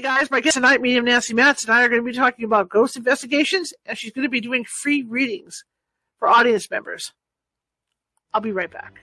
Guys, my guest tonight, Medium Nancy Matz, and I are going to be talking about ghost investigations, and she's going to be doing free readings for audience members. I'll be right back.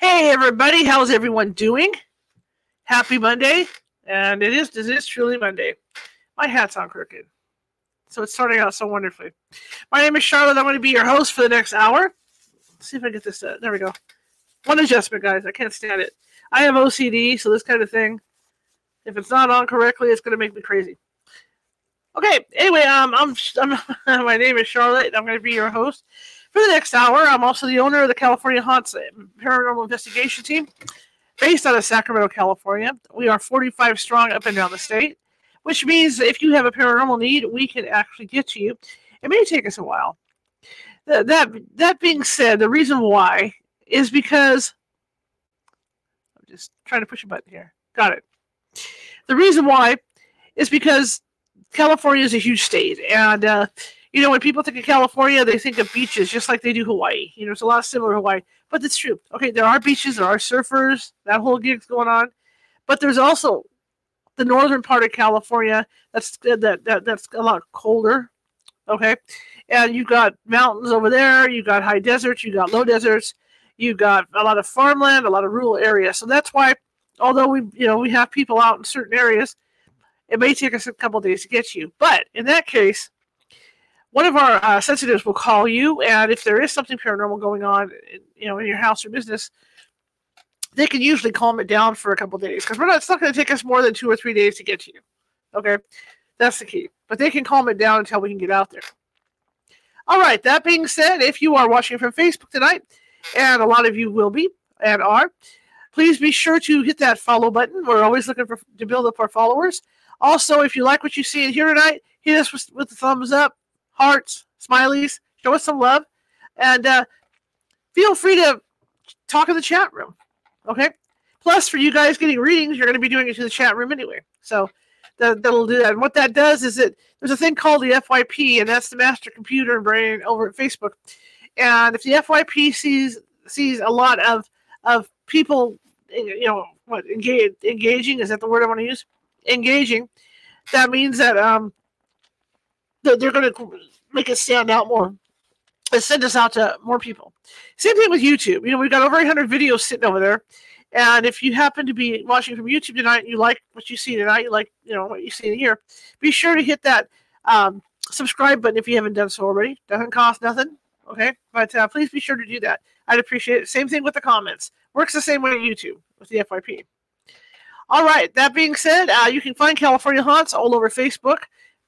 Hey everybody, how's everyone doing? Happy Monday, and it is it is truly Monday. My hat's on crooked, so it's starting out so wonderfully. My name is Charlotte. I'm going to be your host for the next hour. Let's see if I get this. Uh, there we go. One adjustment, guys. I can't stand it. I have OCD, so this kind of thing, if it's not on correctly, it's going to make me crazy. Okay. Anyway, um, I'm, I'm my name is Charlotte. I'm going to be your host for the next hour. I'm also the owner of the California Haunts Paranormal Investigation Team based out of Sacramento, California. We are 45 strong up and down the state, which means if you have a paranormal need, we can actually get to you. It may take us a while. That that, that being said, the reason why is because I'm just trying to push a button here. Got it. The reason why is because California is a huge state, and uh, you know when people think of California, they think of beaches, just like they do Hawaii. You know, it's a lot similar to Hawaii. But it's true. Okay, there are beaches, there are surfers, that whole gig's going on. But there's also the northern part of California that's that, that that's a lot colder. Okay, and you've got mountains over there. You've got high deserts. You got low deserts. You've got a lot of farmland, a lot of rural areas. So that's why, although we you know we have people out in certain areas, it may take us a couple days to get you. But in that case, one of our uh, sensitives will call you, and if there is something paranormal going on, you know, in your house or business, they can usually calm it down for a couple days because we're not. It's not going to take us more than two or three days to get to you. Okay, that's the key. But they can calm it down until we can get out there. All right. That being said, if you are watching from Facebook tonight, and a lot of you will be and are, please be sure to hit that follow button. We're always looking for to build up our followers. Also, if you like what you see and hear tonight, hit us with, with the thumbs up hearts, smileys. Show us some love, and uh, feel free to talk in the chat room. Okay. Plus, for you guys getting readings, you're going to be doing it to the chat room anyway. So that, that'll do that. And what that does is that there's a thing called the FYP, and that's the Master Computer and Brain over at Facebook. And if the FYP sees sees a lot of of people, you know, what engage, engaging is that the word I want to use? Engaging. That means that um, they're, they're going to make it stand out more and send us out to more people. Same thing with YouTube. You know, we've got over 800 videos sitting over there. And if you happen to be watching from YouTube tonight and you like what you see tonight, you like, you know, what you see here, be sure to hit that um, subscribe button if you haven't done so already. Doesn't cost nothing. Okay. But uh, please be sure to do that. I'd appreciate it. Same thing with the comments. Works the same way on YouTube with the FYP. All right. That being said, uh, you can find California Haunts all over Facebook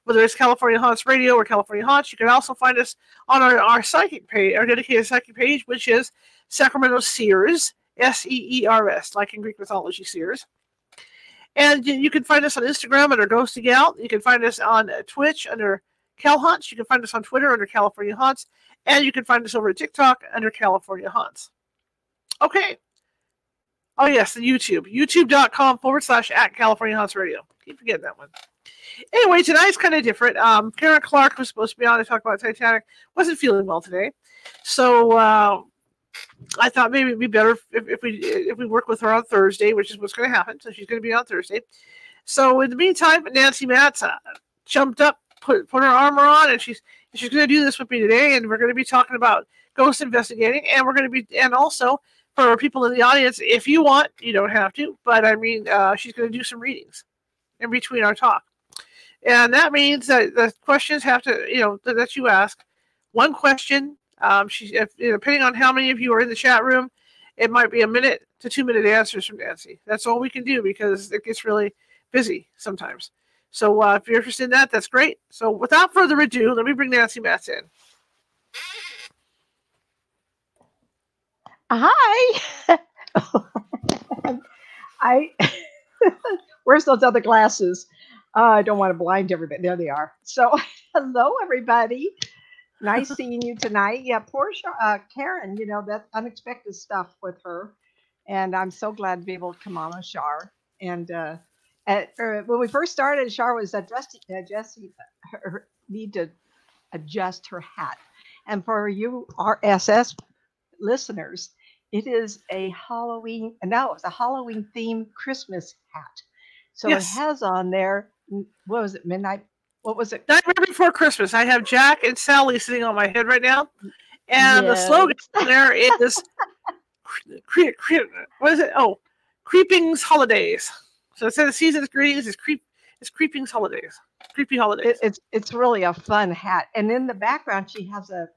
whether it's California Haunts Radio or California Haunts. You can also find us on our, our psychic page, our dedicated psychic page, which is Sacramento Seers, S E E R S, like in Greek mythology, Seers. And you can find us on Instagram under Ghosty Gal. You can find us on Twitch under Cal Haunts. You can find us on Twitter under California Haunts. And you can find us over at TikTok under California Haunts. Okay. Oh, yes, YouTube. YouTube.com forward slash at California Haunts Radio. Keep forgetting that one. Anyway, tonight's kind of different. Um, Karen Clark was supposed to be on to talk about Titanic. Wasn't feeling well today, so uh, I thought maybe it'd be better if, if, we if we work with her on Thursday, which is what's going to happen. So she's going to be on Thursday. So in the meantime, Nancy Matz uh, jumped up, put put her armor on, and she's she's going to do this with me today, and we're going to be talking about ghost investigating, and we're going to be and also for people in the audience, if you want, you don't have to, but I mean, uh, she's going to do some readings in between our talk. And that means that the questions have to, you know, that, you ask, one question. Um, she, if, depending on how many of you are in the chat room, it might be a minute to two minute answers from Nancy. That's all we can do because it gets really busy sometimes. So uh, if you're interested in that, that's great. So without further ado, let me bring Nancy Matz in. Hi. I where's those other glasses? Uh, I don't want to blind everybody. There they are. So, hello everybody. Nice seeing you tonight. Yeah, poor uh, Karen. You know that unexpected stuff with her, and I'm so glad to be able to come on with Shar. And uh, at, uh, when we first started, Shar was adjusting, adjusting her, need to adjust her hat. And for you RSS listeners, it is a Halloween, and now it's a Halloween themed Christmas hat. So Yes. it has on there, mm, what was it, midnight? What was it? Nightmare Before Christmas. I have Jack and Sally sitting on my head right now, and the slogan Yes. there is, cre- cre- what is it? Oh, Creeping's Holidays. So instead of season's greetings, it's creep, it's Creeping's Holidays. Creepy holidays. It, it's it's really a fun hat, and in the background she has a,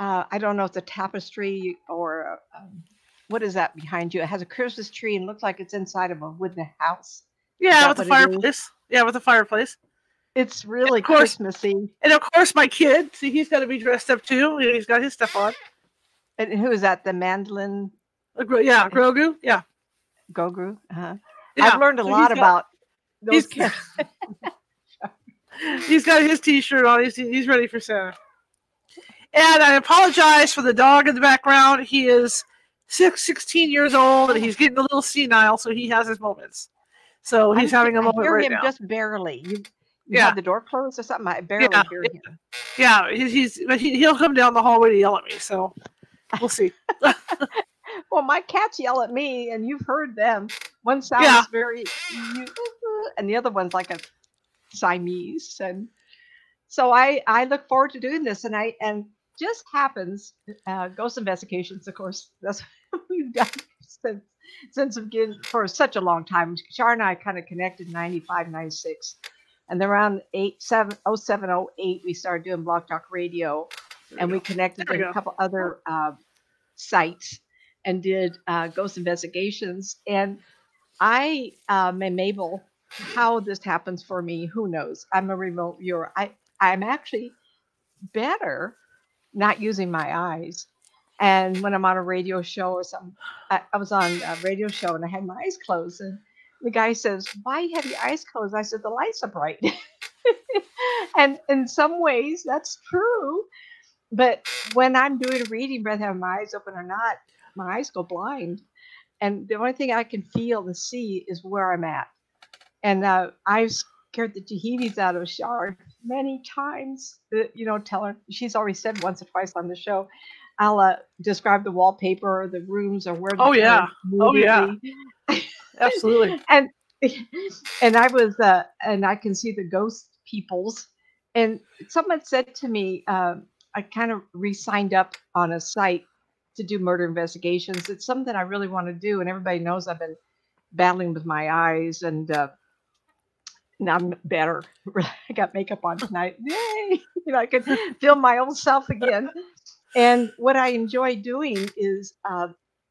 uh, I don't know if it's a tapestry or um, what is that behind you? It has a Christmas tree and looks like it's inside of a wooden house. yeah, with the is? fireplace. Yeah, with a fireplace. It's really course. Christmassy. And of course, my kid. See, he's got to be dressed up too. He's got his stuff on. And who is that? The mandolin Uh, Yeah, Grogu. Yeah. Gogru. Uh-huh. yeah. I've learned a So lot got- about those. he's- He's got his T-shirt on. He's he's ready for Santa. And I apologize for the dog in the background. He is six, 16 years old, and he's getting a little senile, so he has his moments. So he's I'm- having a I moment hear right him now. just barely. You, you Yeah. have the door closed or something. I barely Yeah, hear him. Yeah, he's, he's but he, he'll come down the hallway to yell at me. So we'll see. Well, my cats yell at me, and you've heard them. One sounds Yeah. very, and the other one's like a Siamese. And so I I look forward to doing this, and I and just happens, uh, Ghost Investigations, of course, that's what we've done since since again for such a long time. Char and I kind of connected in 95, 96. And then around 8, 7, 07, 08, we started doing Blog Talk Radio and we connected with a couple other uh, sites and did uh, ghost investigations. And I um, am able, how this happens for me, who knows? I'm a remote viewer. I, I'm actually better not using my eyes. And when I'm on a radio show or something, I, I was on a radio show and I had my eyes closed. And the guy says, Why you have your eyes closed? I said, The lights are bright. and in some ways, that's true. But when I'm doing a reading, whether I have my eyes open or not, my eyes go blind. And the only thing I can feel and see is where I'm at. And uh, I've scared the Tahiti's out of Shar many times. Uh, you know, tell her, she's already said once or twice on the show, I'll uh, describe the wallpaper or the rooms or where the Oh, yeah. Oh, yeah. Absolutely. and and I was uh, and I can see the ghost peoples. And someone said to me, um, I kind of re-signed up on a site to do murder investigations. It's something I really want to do, and everybody knows I've been battling with my eyes, and uh, now I'm better. I got makeup on tonight. Yay! You know, I could feel my old self again. And what I enjoy doing is uh,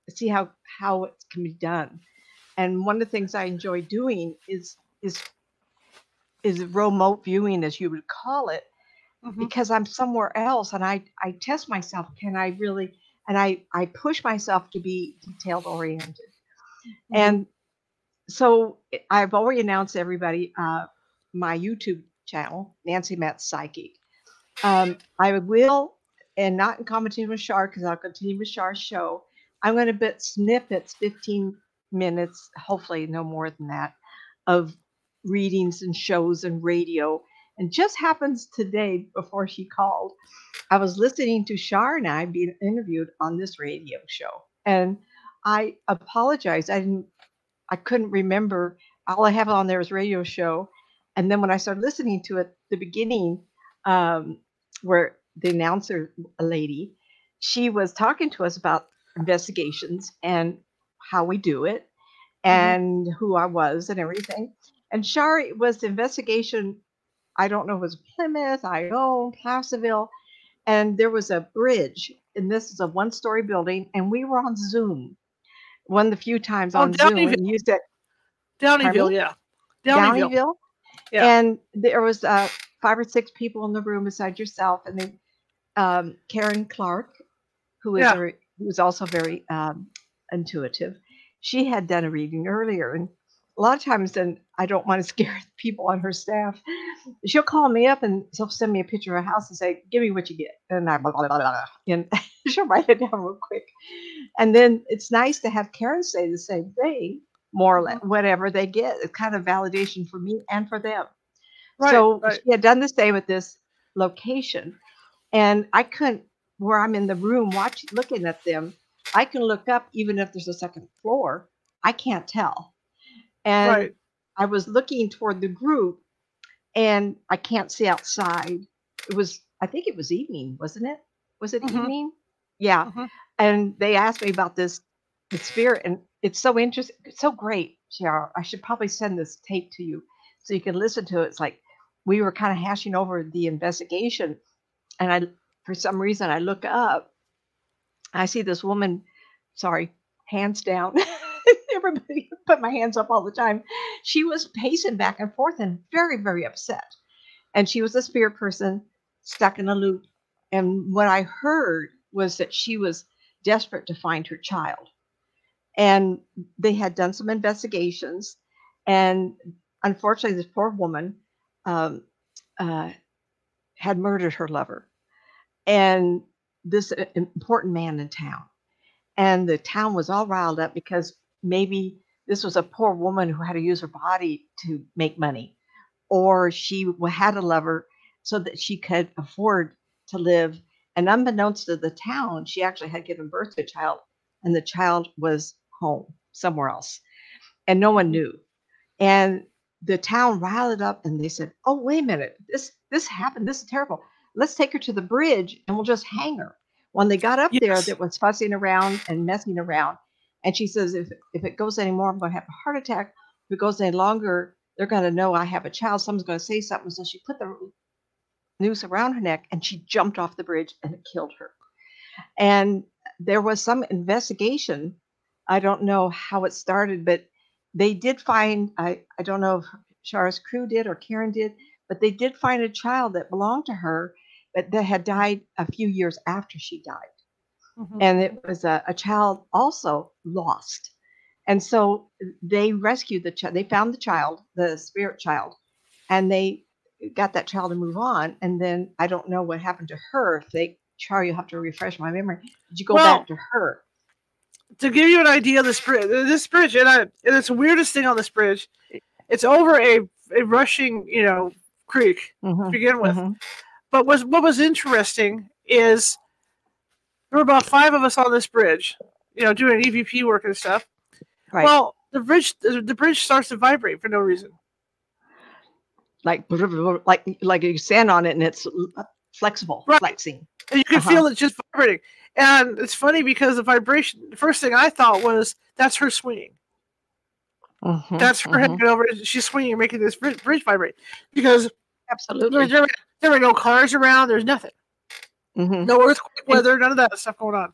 see how how it can be done. And one of the things I enjoy doing is is is remote viewing, as you would call it, Mhm. because I'm somewhere else, and I I test myself. Can I really? And I I push myself to be detailed oriented. And so I- I've already announced everybody uh, my YouTube channel, Nancy Matz Psychic. Um, I will, and not in competition with Shar, because I'll continue with Shar's show. I'm going to put snippets, 15 minutes, hopefully no more than that, of readings and shows and radio. And just happens today, before she called, I was listening to Shar and I being interviewed on this radio show. And I apologize. I didn't, I couldn't remember. All I have on there is radio show. And then when I started listening to it, the beginning, um, where the announcer a lady, she was talking to us about investigations and how we do it and who I was and everything. And Shari was the investigation, I don't know, if it was Plymouth, Ione, Placerville, and there was a bridge and this is a one-story building, and we were on Zoom. One of the few times Oh, on Zoom, Downieville. and you said Downieville, yeah. Downieville. Downieville. Yeah. And there was uh, five or six people in the room beside yourself, and then um, Karen Clark, who is Yeah. very, who is also very um, intuitive. She had done a reading earlier, and a lot of times, then I don't want to scare people on her staff. She'll call me up and she'll send me a picture of a house and say, "Give me what you get," and I blah blah blah, blah, and she'll write it down real quick. And then it's nice to have Karen say the same thing, more or less, mm-hmm. whatever they get. It's kind of validation for me and for them. Right, so right. she had done the same at this location, and I couldn't. Where I'm in the room watching, looking at them, I can look up even if there's a second floor. I can't tell, and Right. I was looking toward the group, and I can't see outside. It was, I think it was evening, wasn't it? Was it Mhm. evening? Yeah. Mhm. And they asked me about this the spirit, and it's so interesting, it's so great, Cheryl. I should probably send this tape to you so you can listen to it. It's like we were kind of hashing over the investigation, and I, for some reason, I look up, I see this woman, sorry, hands down. Everybody put my hands up all the time. She was pacing back and forth and very, very upset. And she was a spirit person stuck in a loop. And what I heard was that she was desperate to find her child. And they had done some investigations. And unfortunately, this poor woman um, uh, had murdered her lover. And this uh, important man in town. And the town was all riled up because maybe this was a poor woman who had to use her body to make money, or she had a lover so that she could afford to live. And unbeknownst to the town, she actually had given birth to a child, and the child was home somewhere else, and no one knew. And the town riled up, and they said, "Oh, wait a minute! This this happened. This is terrible. Let's take her to the bridge, and we'll just hang her." When they got up there, that was fussing around and messing around, and she says, "If if it goes any more, I'm going to have a heart attack. If it goes any longer, they're going to know I have a child. Someone's going to say something." So she put the noose around her neck and she jumped off the bridge and it killed her. And there was some investigation. I don't know how it started, but they did find, I, I don't know if Shara's crew did or Karen did, but they did find a child that belonged to her, but that had died a few years after she died Mhm. and it was a, a child also lost. And so they rescued the child. They found the child, the spirit child, and they got that child to move on. And then I don't know what happened to her. If they, Char, you have to refresh my memory. Did you go Well, back to her? to give you an idea of this bridge, this bridge, and, I, and it's the weirdest thing on this bridge. It's over a, a rushing, you know, creek to Mhm, begin with. mhm. But was what was interesting is there were about five of us on this bridge, you know, doing EVP work and stuff. Right. Well, the bridge the, bridge starts to vibrate for no reason. like, like, like you stand on it and it's flexible, Right. flexing. And you can Uh-huh. feel it just vibrating. And it's funny because the vibration, the first thing I thought was that's her swinging. Mhm, That's her mhm. hanging over. She's swinging, making this bridge, bridge vibrate. Because Absolutely. there, there, there were no cars around. There's nothing. Mhm. No earthquake weather. None of that stuff going on.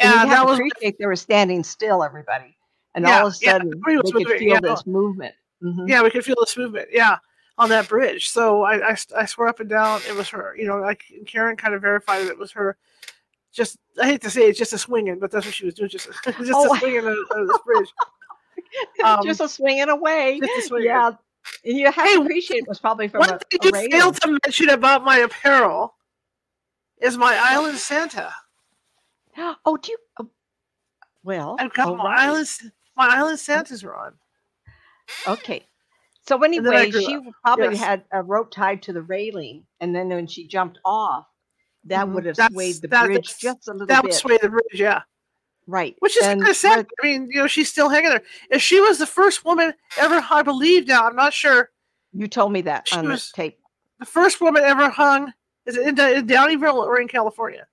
And And that was appreciate they were standing still, everybody. And Yeah, all of a sudden, with they could feel yeah. this movement. Mhm. yeah, we could feel this movement. Yeah, on that bridge. So I, I, I swear up and down it was her. You know, like Karen kind of verified it was her. Just I hate to say it's just a swinging, but that's what she was doing. Just just Oh. a swinging on, on this bridge. Um, just a swinging away. A swinging. Yeah. And you have Hey, to appreciate it was probably from One a, a you failed to mention about my apparel is my island Santa. Oh, do you? Oh, well, I've got my right. island. My island Santas are on. Okay. So anyway, she up. probably Yes. had a rope tied to the railing, and then when she jumped off, that Mhm. would have That's- swayed the that- bridge just a little That bit. would sway the bridge, yeah. right. Which is kind of sad. I mean, you know, she's still hanging there. If she was the first woman ever, I believe now, I'm not sure, You told me that on the tape. the first woman ever hung is it in, Downieville or in California?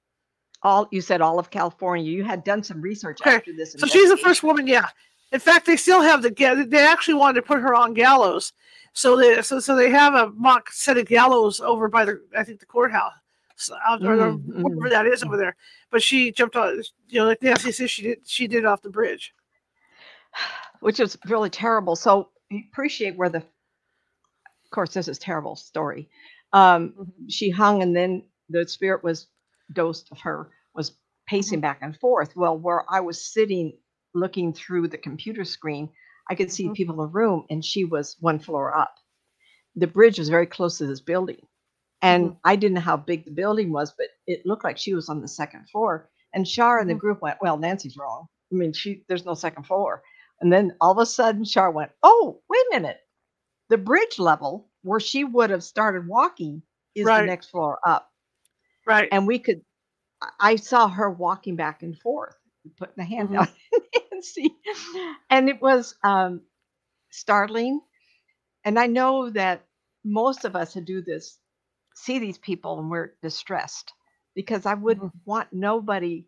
All you said, all of California. You had done some research Okay, after this. So she's the first woman, yeah. In fact, they still have the they actually wanted to put her on gallows. So they so, so they have a mock set of gallows over by the I think the courthouse. out or the- Mm, whatever that is over there. But she jumped on, you know, like Nancy says, she did she did off the bridge. which is really terrible. So appreciate where the, of course, this is terrible story. Um, Mhm. she hung, and then the spirit was dosed of her was pacing Mm-hmm. back and forth. Well, where I was sitting looking through the computer screen, I could see Mhm. people in the room, and she was one floor up. The bridge was very close to this building, and. I didn't know how big the building was, but it looked like she was on the second floor. And Shar and the group went, "Well, Nancy's wrong. I mean, she there's no second floor." And then all of a sudden, Shar went, "Oh, wait a minute! The bridge level where she would have started walking is Right. the next floor up." Right. And we could, I- saw her walking back and forth, putting a hand Mhm. out and see, and it was um, startling. And I know that most of us who do this see these people and we're distressed because I would Mhm. want nobody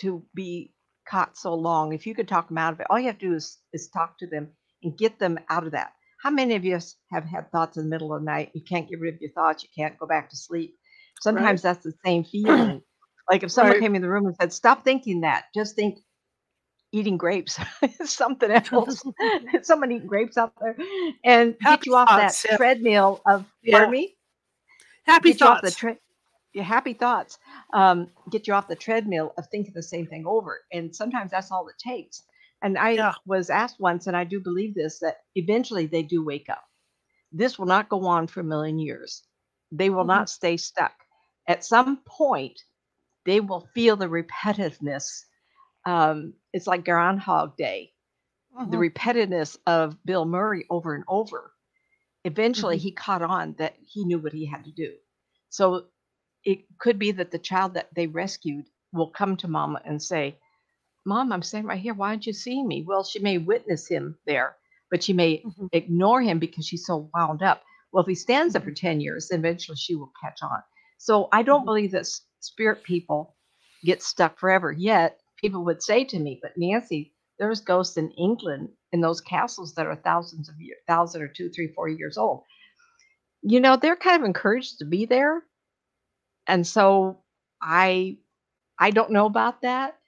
to be caught so long. If you could talk them out of it, all you have to do is, is talk to them and get them out of that. How many of you have had thoughts in the middle of the night? You can't get rid of your thoughts. You can't go back to sleep. Sometimes that's the same feeling. like if someone Right. came in the room and said, "Stop thinking that. Just think eating grapes." Something else. Someone eating grapes out there, and get Happy you off thoughts, that yeah. treadmill of. Yeah. Me Happy get you off the thoughts. tre- your happy thoughts um, get you off the treadmill of thinking the same thing over and sometimes that's all it takes and i Yeah. was asked once and i do believe this that eventually they do wake up this will not go on for a million years they will Mhm. not stay stuck at some point they will feel the repetitiveness um, it's like groundhog day the Mhm. repetitiveness of Bill Murray over and over, eventually Mhm. he caught on that he knew what he had to do. So it could be that the child that they rescued will come to mama and say, Mom, I'm standing right here. Why aren't you see me? Well, she may witness him there, but she may Mhm. ignore him because she's so wound up. Well, if he stands up for Mhm. 10 years, then eventually she will catch on. So I don't Mhm. believe that spirit people get stuck forever. Yet people would say to me, but Nancy, there's ghosts in England in those castles that are thousands of years, thousand or two, three, four years old. You know, they're kind of encouraged to be there. And so I I don't know about that.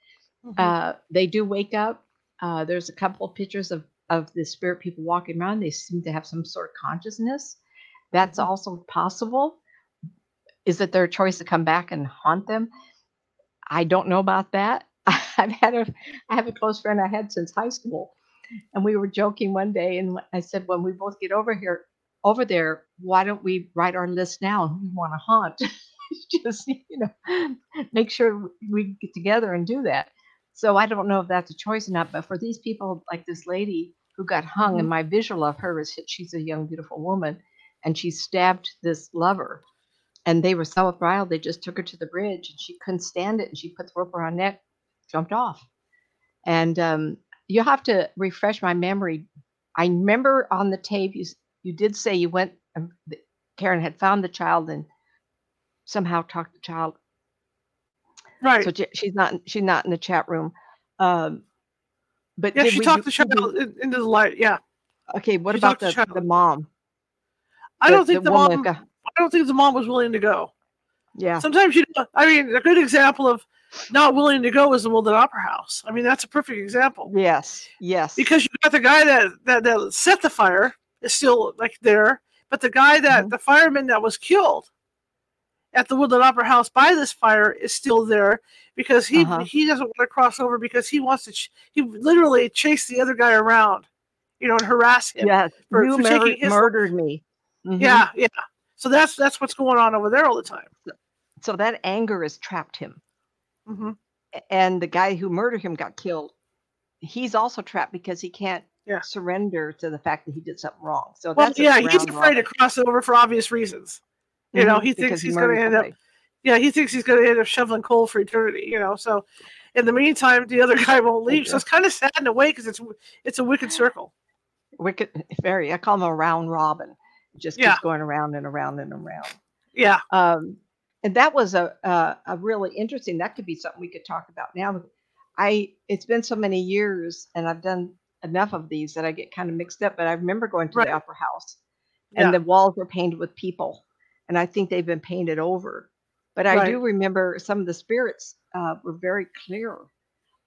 Mhm. Uh, they do wake up. Uh, there's a couple of pictures of of the spirit people walking around. They seem to have some sort of consciousness. That's Mhm. also possible. Is it their choice to come back and haunt them? I don't know about that. I've had a I have a close friend I had since high school, and we were joking one day, and I said, when we both get over here, over there, why don't we write our list now who we want to haunt? Just you know, make sure we get together and do that. So I don't know if that's a choice or not, but for these people like this lady who got hung, and my visual of her is that she's a young, beautiful woman, and she stabbed this lover, and they were so riled they just took her to the bridge, and she couldn't stand it, and she put the rope around her neck, jumped off, and um, you have to refresh my memory. I remember on the tape you you did say you went. Um, Karen had found the child and somehow talked the child Right. so she's not in- she's not in the chat room. Um, but yeah, she we talked the child into the light. Yeah. okay, what she about the the, the mom? I The- don't think the, mom. got- I don't think the mom was willing to go. yeah, Sometimes you. know, I mean, a good example of not willing to go is the Woodland Opera House. I mean, that's a perfect example yes, yes, because you got the guy that that, that set the fire is still like there, but the guy that Mhm. the fireman that was killed at the Woodland Opera House by this fire is still there because he Uh-huh. he doesn't want to cross over because he wants to. Ch- he literally chased the other guy around, you know, and harass him. yes. for- you for mur- taking his- murdered me. Mhm. Yeah, yeah. So that's that's what's going on over there all the time. So that anger has trapped him, hmm and the guy who murdered him got killed. He's also trapped because he can't Yeah. surrender to the fact that he did something wrong. So Well, that's yeah, he's afraid to cross over for obvious reasons. You know, Mhm, he thinks he's going to end up. Yeah, he thinks he's going to end up shoveling coal for eternity. You know, so in the meantime, the other guy won't leave. So it's kind of sad in a way because it's it's a wicked circle. wicked very i call him a round robin it just Yeah. keeps going around and around and around Yeah. um and that was a, a a really interesting that could be something we could talk about now i it's been so many years and i've done enough of these that i get kind of mixed up but i remember going to Right. the opera house Yeah. and the walls were painted with people and i think they've been painted over but I Right. do remember some of the spirits uh, were very clear.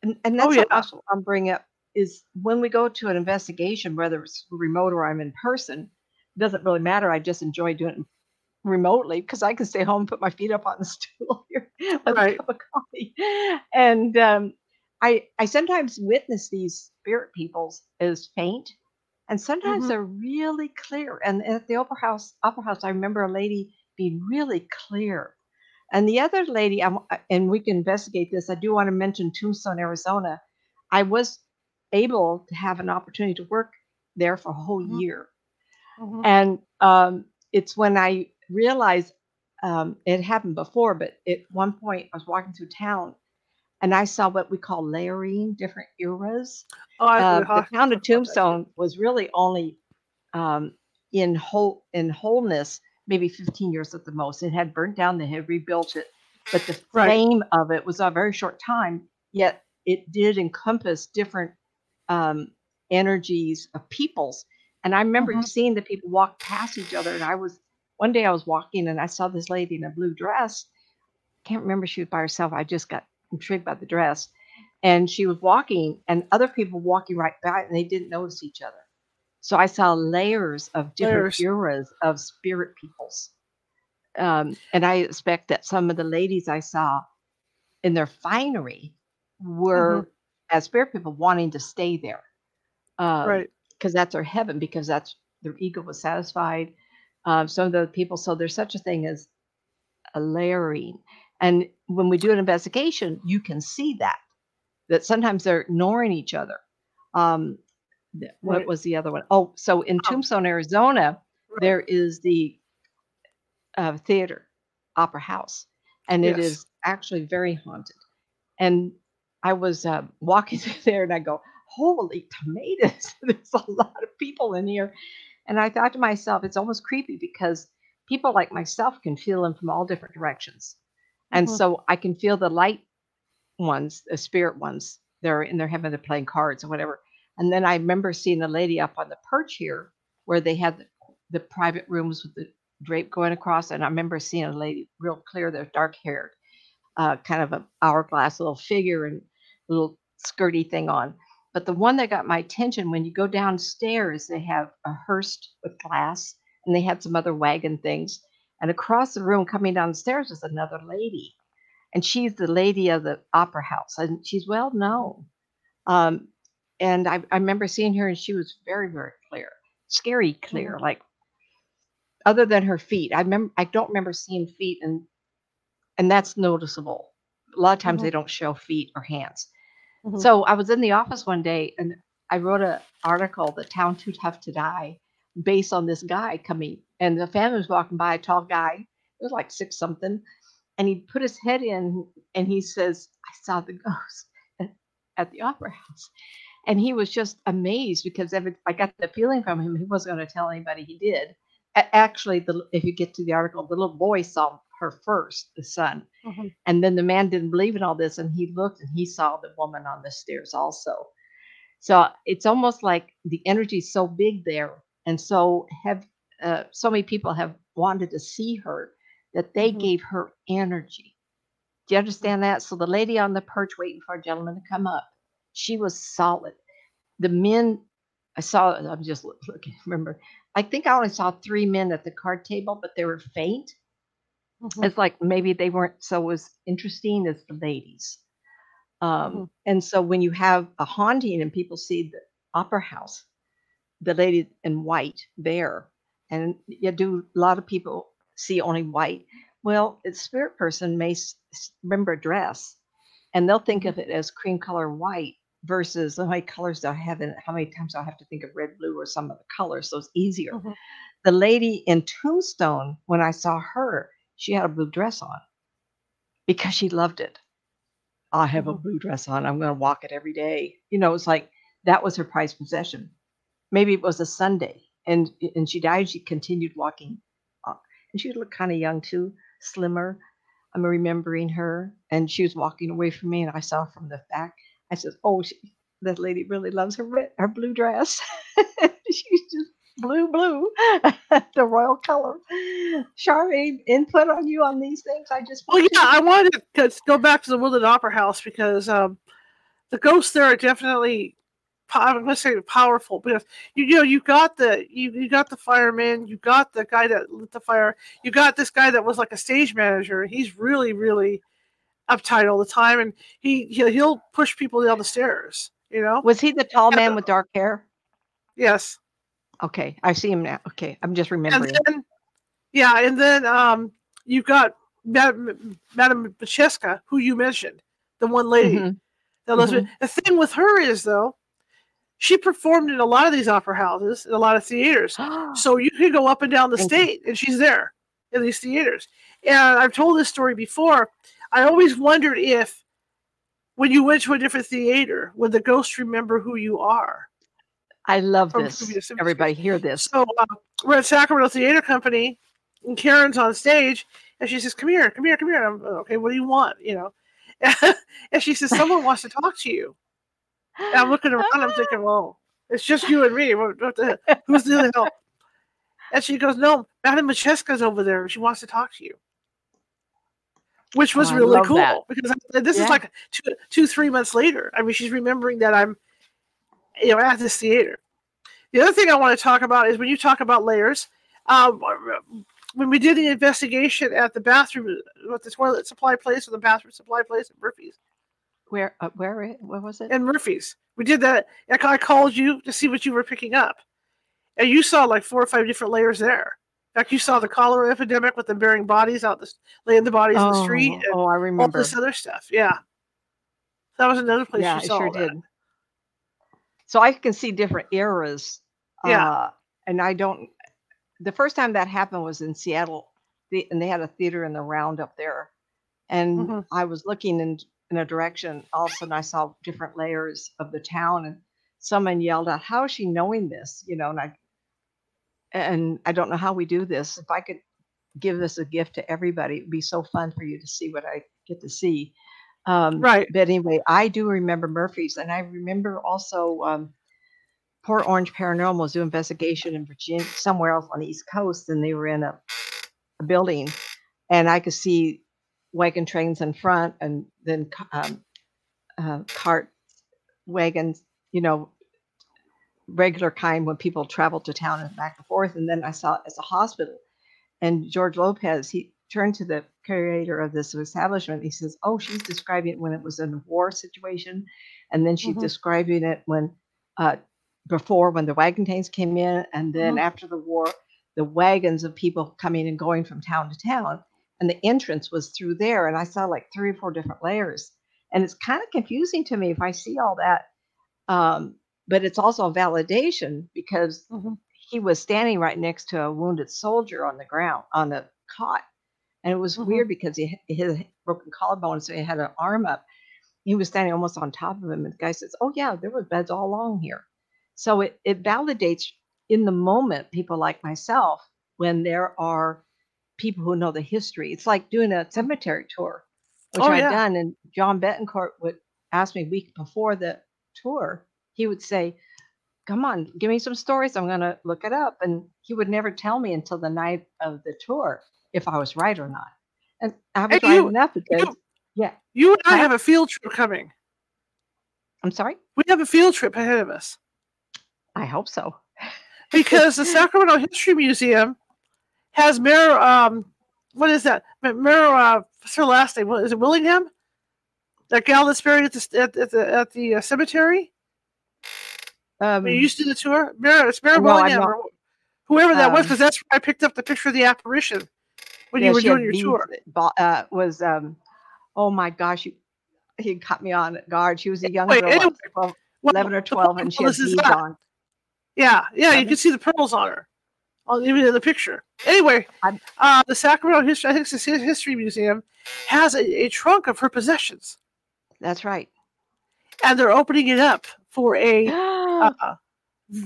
And, and that's Oh, what yeah. also I'm bringing up is when we go to an investigation, whether it's remote or I'm in person, it doesn't really matter. I just enjoy doing it remotely because I can stay home, put my feet up on the stool here with Right. a cup of coffee. And um, I I sometimes witness these spirit peoples as faint, and sometimes Mhm. they're really clear. And at the opera house, opera house, I remember a lady being really clear. And the other lady, I'm, and we can investigate this. I do want to mention Tombstone, Arizona. I was able to have an opportunity to work there for a whole Mhm. year. Mhm. And um, it's when I realized um, it happened before, but at one point I was walking through town and I saw what we call layering different eras. Oh, I, Uh, the hospital town of. Tombstone was really only um, in whole in wholeness maybe 15 years at the most. It had burnt down, they had rebuilt it, but the Right. fame of it was a very short time. Yet it did encompass different um, energies of peoples. And I remember Mhm. seeing the people walk past each other. And I was one day I was walking and I saw this lady in a blue dress. Can't remember she was by herself. I just got intrigued by the dress. And she was walking, and other people walking right by, and they didn't notice each other. So I saw layers of different Layers. eras of spirit peoples. Um, and I expect that some of the ladies I saw in their finery were as spirit people wanting to stay there. Um, Right. because that's their heaven because that's their ego was satisfied um, some of the people so there's such a thing as a layering and when we do an investigation you can see that that sometimes they're ignoring each other um, what was the other one? Oh, so in Oh. tombstone arizona Right. there is the uh, theater opera house and it Yes. is actually very haunted and I was uh, walking through there and I go, holy tomatoes, there's a lot of people in here. And I thought to myself, it's almost creepy because people like myself can feel them from all different directions. And Mhm. so I can feel the light ones, the spirit ones, they're in their heaven, they're playing cards or whatever. And then I remember seeing a lady up on the perch here where they had the, the private rooms with the drape going across. And I remember seeing a lady real clear, they're dark haired, uh, kind of a hourglass little figure and little skirty thing on. But the one that got my attention when you go downstairs, they have a hearse with glass and they had some other wagon things. And across the room, coming downstairs, was another lady. And she's the lady of the opera house and she's well known. Um, and I, I remember seeing her and she was very, very clear, scary clear, like other than her feet. I remember I don't remember seeing feet and and that's noticeable. A lot of times Mhm. they don't show feet or hands. Mhm. So I was in the office one day and I wrote an article, The Town Too Tough to Die, based on this guy coming. And the family was walking by, a tall guy, it was like six something. And he put his head in and he says, I saw the ghost at, at the opera house. And he was just amazed because every, I got the feeling from him he wasn't going to tell anybody he did. Actually, the, if you get to the article, the little boy saw her first, the son. Mhm. And then the man didn't believe in all this, and he looked and he saw the woman on the stairs also. So it's almost like the energy is so big there, and so have uh, so many people have wanted to see her that they Mhm. gave her energy. Do you understand that? So the lady on the perch waiting for a gentleman to come up, she was solid. The men, I saw. I'm just looking. Remember, I think I only saw three men at the card table, but they were faint. Mhm. It's like maybe they weren't so as interesting as the ladies. Um, Mhm. And so when you have a haunting and people see the opera house, the lady in white there, and you do a lot of people see only white. Well, a spirit person may remember a dress, and they'll think of it as cream color white versus how many colors do I have and? How many times do I have to think of red, blue, or some other color? So it's easier Mhm. the lady in Tombstone, when I saw her, she had a blue dress on because she loved it. I have a Mhm. blue dress on. I'm going to walk it every day. You know, it's like that was her prized possession. Maybe it was a Sunday, and and she died. She continued walking, uh, and she looked kind of young too, slimmer. I'm remembering her, and she was walking away from me, and I saw from the back. I said, "Oh, she, that lady really loves her red, her blue dress." She's just blue, blue, the royal color. Charmaine, input on you on these things? I just Well, yeah, I wanted to go back to the Woodland Opera House because um, the ghosts there are definitely, I'm going to say powerful because you, you know you got the you, you got the fireman, you got the guy that lit the fire, you got this guy that was like a stage manager. He's really really uptight all the time, and he he'll, he'll push people down the stairs. You know, was he the tall man with dark hair? yes. Okay, I see him now. Okay, I'm just and remembering. then yeah and then um you've got madam madam Modjeska, who you mentioned the one lady Mhm. that Elizabeth. the thing with her is though she performed in a lot of these opera houses in a lot of theaters so you can go up and down the state and she's there in these theaters and i've told this story before i always wondered if when you went to a different theater would the ghost remember who you are I love from this. Everybody hear this. So uh, we're at Sacramento Theater Company, and Karen's on stage, and she says, "Come here, come here, come here." And I'm okay. What do you want? You know, and she says, "Someone wants to talk to you." And I'm looking around. I'm thinking, "Well, it's just you and me. What, what the, who's the other hell?" And she goes, "No, Madame Modjeska's over there. She wants to talk to you." Which was Oh, really cool that. because I- this Yeah. is like two, two, three months later. I mean, she's remembering that I'm, you know, at this theater. The other thing I want to talk about is when you talk about layers. Um, when we did the investigation at the bathroom, what the toilet supply place or the bathroom supply place at Murphy's, Where? Uh, where? Where was it? and Murphy's, we did that. I called you to see what you were picking up, and you saw like four or five different layers there. In fact, you saw the cholera epidemic with them burying bodies out the laying the bodies in the street, and oh, I remember all this other stuff. Yeah, that was another place yeah, you I sure that. did. So I can see different eras. Yeah. Uh, and I don't. The first time that happened was in Seattle, the, and they had a theater in the round up there. And Mhm. I was looking in in a direction. All of a sudden, I saw different layers of the town, and someone yelled out, "How is she knowing this?" You know, and I and I don't know how we do this. If I could give this a gift to everybody, it'd be so fun for you to see what I get to see. Um, Right. but anyway, I do remember Murphy's, and I remember also um, Port Orange Paranormal was doing investigation in Virginia, somewhere else on the East Coast, and they were in a, a building, and I could see wagon trains in front, and then um, uh, cart wagons, you know, regular kind when people traveled to town and back and forth. And then I saw it as a hospital, and George Lopez, he turned to the curator of this establishment. He says, "Oh, she's describing it when it was in a war situation, and then she's Mhm. describing it when uh, before when the wagon trains came in, and then Mhm. after the war, the wagons of people coming and going from town to town, and the entrance was through there. And I saw like three or four different layers, and it's kind of confusing to me if I see all that." Um, but it's also a validation because Mhm. he was standing right next to a wounded soldier on the ground on the cot and it was Mhm. weird because he had his broken collarbone so he had an arm up he was standing almost on top of him and the guy says oh yeah there were beds all along here so it, it validates in the moment people like myself when there are people who know the history it's like doing a mm. cemetery tour which Oh, i've yeah. done and john betancourt would ask me a week before the tour he would say come on, give me some stories. I'm going to look it up. And he would never tell me until the night of the tour if I was right or not. And I was right enough because, you- yeah, You and I have a field trip coming. I'm sorry. We have a field trip ahead of us. I hope so. because the Sacramento History Museum has Mayor, um, what is that? Ma- Mayor, uh, what's her last name? Is it Willingham? That gal that's buried at the at, at the at the uh, cemetery. Um, you used to do the tour, Mayor, it's Mayor I'm Willingham or whoever that was, Um, because that's where I picked up the picture of the apparition when yeah, you were doing your tour. Uh, was, um, oh my gosh, you, he caught me on guard. She was a young Wait, girl, anyway, 12, Well, 11 or the 12, point and she had beads on. Yeah, yeah, you can see the pearls on her, on, even in the picture. Anyway, uh, the Sacramento History, I think it's the History Museum, has a, a trunk of her possessions. That's right. and they're opening it up for a uh,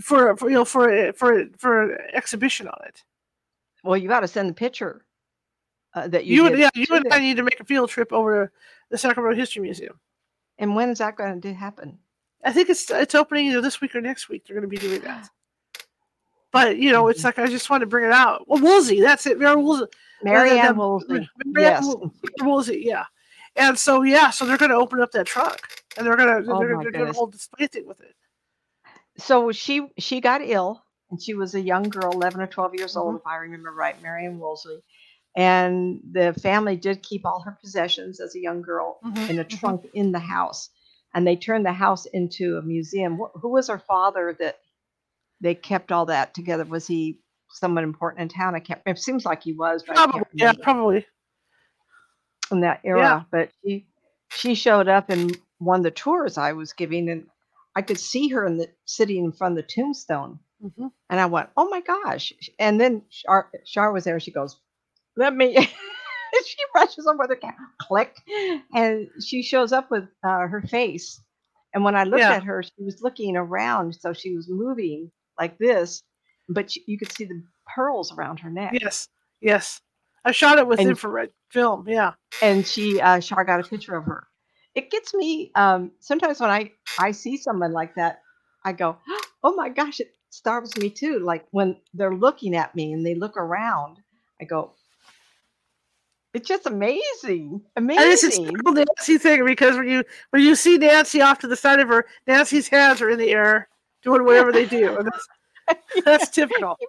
for, for you know for a- for a- for an exhibition on it. well, you got to send the picture uh, that You, you, yeah, you and I need to make a field trip over to the Sacramento History Museum. And when is that going to happen? I think it's it's opening either this week or next week. They're going to be doing that. But you know, it's like I just want to bring it out. Well, Woolsey, that's it. Mary Woolsey. Marianne Woolsey. Yes. Wool- Woolsey, yeah. And so yeah, so they're going to open up that truck, and they're going to Oh they're, they're going to hold display thing with it. So she she got ill, and she was a young girl, eleven or twelve years old, Mhm. if I remember right, Marianne Woolsey. And the family did keep all her possessions as a young girl Mhm, in a mhm. trunk in the house, and they turned the house into a museum. Wh- Who was her father that they kept all that together? Was he someone important in town? I can't. It seems like he was, but Probably, yeah, probably. in that era. But she she showed up in one of the tours I was giving, and I could see her in the sitting in front of the tombstone. Mhm. And I went, "Oh my gosh!" And then Char, Char was there. and She goes, "Let me." she rushes over the camera, click, and she shows up with uh, her face. And when I looked Yeah. at her, she was looking around, so she was moving like this, but you could see the pearls around her neck. Yes, yes. I shot it with And- infrared film. Yeah. and she uh got a picture of her. It gets me um sometimes when I I see someone like that, I go, "Oh my gosh, it starves me too." Like when they're looking at me and they look around, I go, "It's just amazing, amazing. And it's a amazing." Nancy thing because when you when you see Nancy off to the side of her, Nancy's hands are in the air doing whatever they do. And that's, that's typical.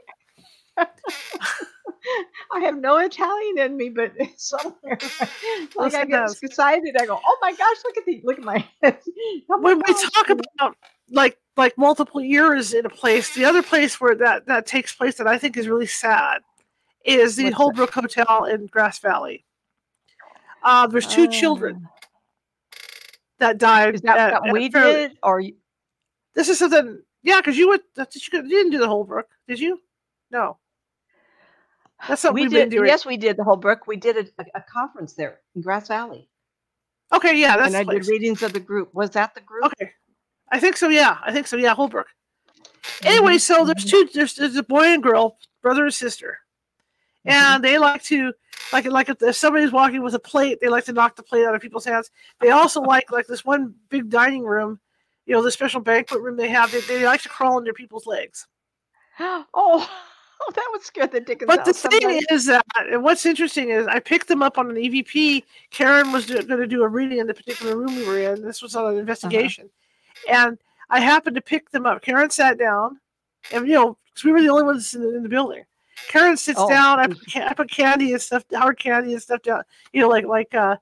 I have no Italian in me, but somewhere like I get does. excited. I go, "Oh my gosh, look at the look at my head." Oh my When we talk about like like multiple years in a place, the other place where that that takes place that I think is really sad is the What's that? Holbrook Hotel in Grass Valley. Uh, there's two children that died. Oh. Is that at- what we did, or This is something. Yeah, because you went. That, you, you didn't do the whole Holbrook, did you? No. That's something we did? Yes, we did the whole book. We did a, a, a conference there in Grass Valley, Okay, yeah, that's and I place. did readings of the group. Was that the group? Okay, I think so. Yeah, I think so. Yeah, Holbrook. Anyway, Mhm, so there's mhm. two. There's, there's a boy and girl, brother and sister, Mhm. and they like to like like if, if somebody's walking with a plate, they like to knock the plate out of people's hands. They also like like this one big dining room, you know, the special banquet room they have. They, they like to crawl under people's legs. Oh, oh, that would scare the dickens But the thing somebody. is that, and what's interesting is, I picked them up on an EVP. Karen was going to do a reading in the particular room we were in. This was on an investigation, and I happened to pick them up. Karen sat down, and you know, 'cause we were the only ones in the, in the building. Karen sits Oh, down. I put, I put candy and stuff, hard candy and stuff down. You know, like like uh,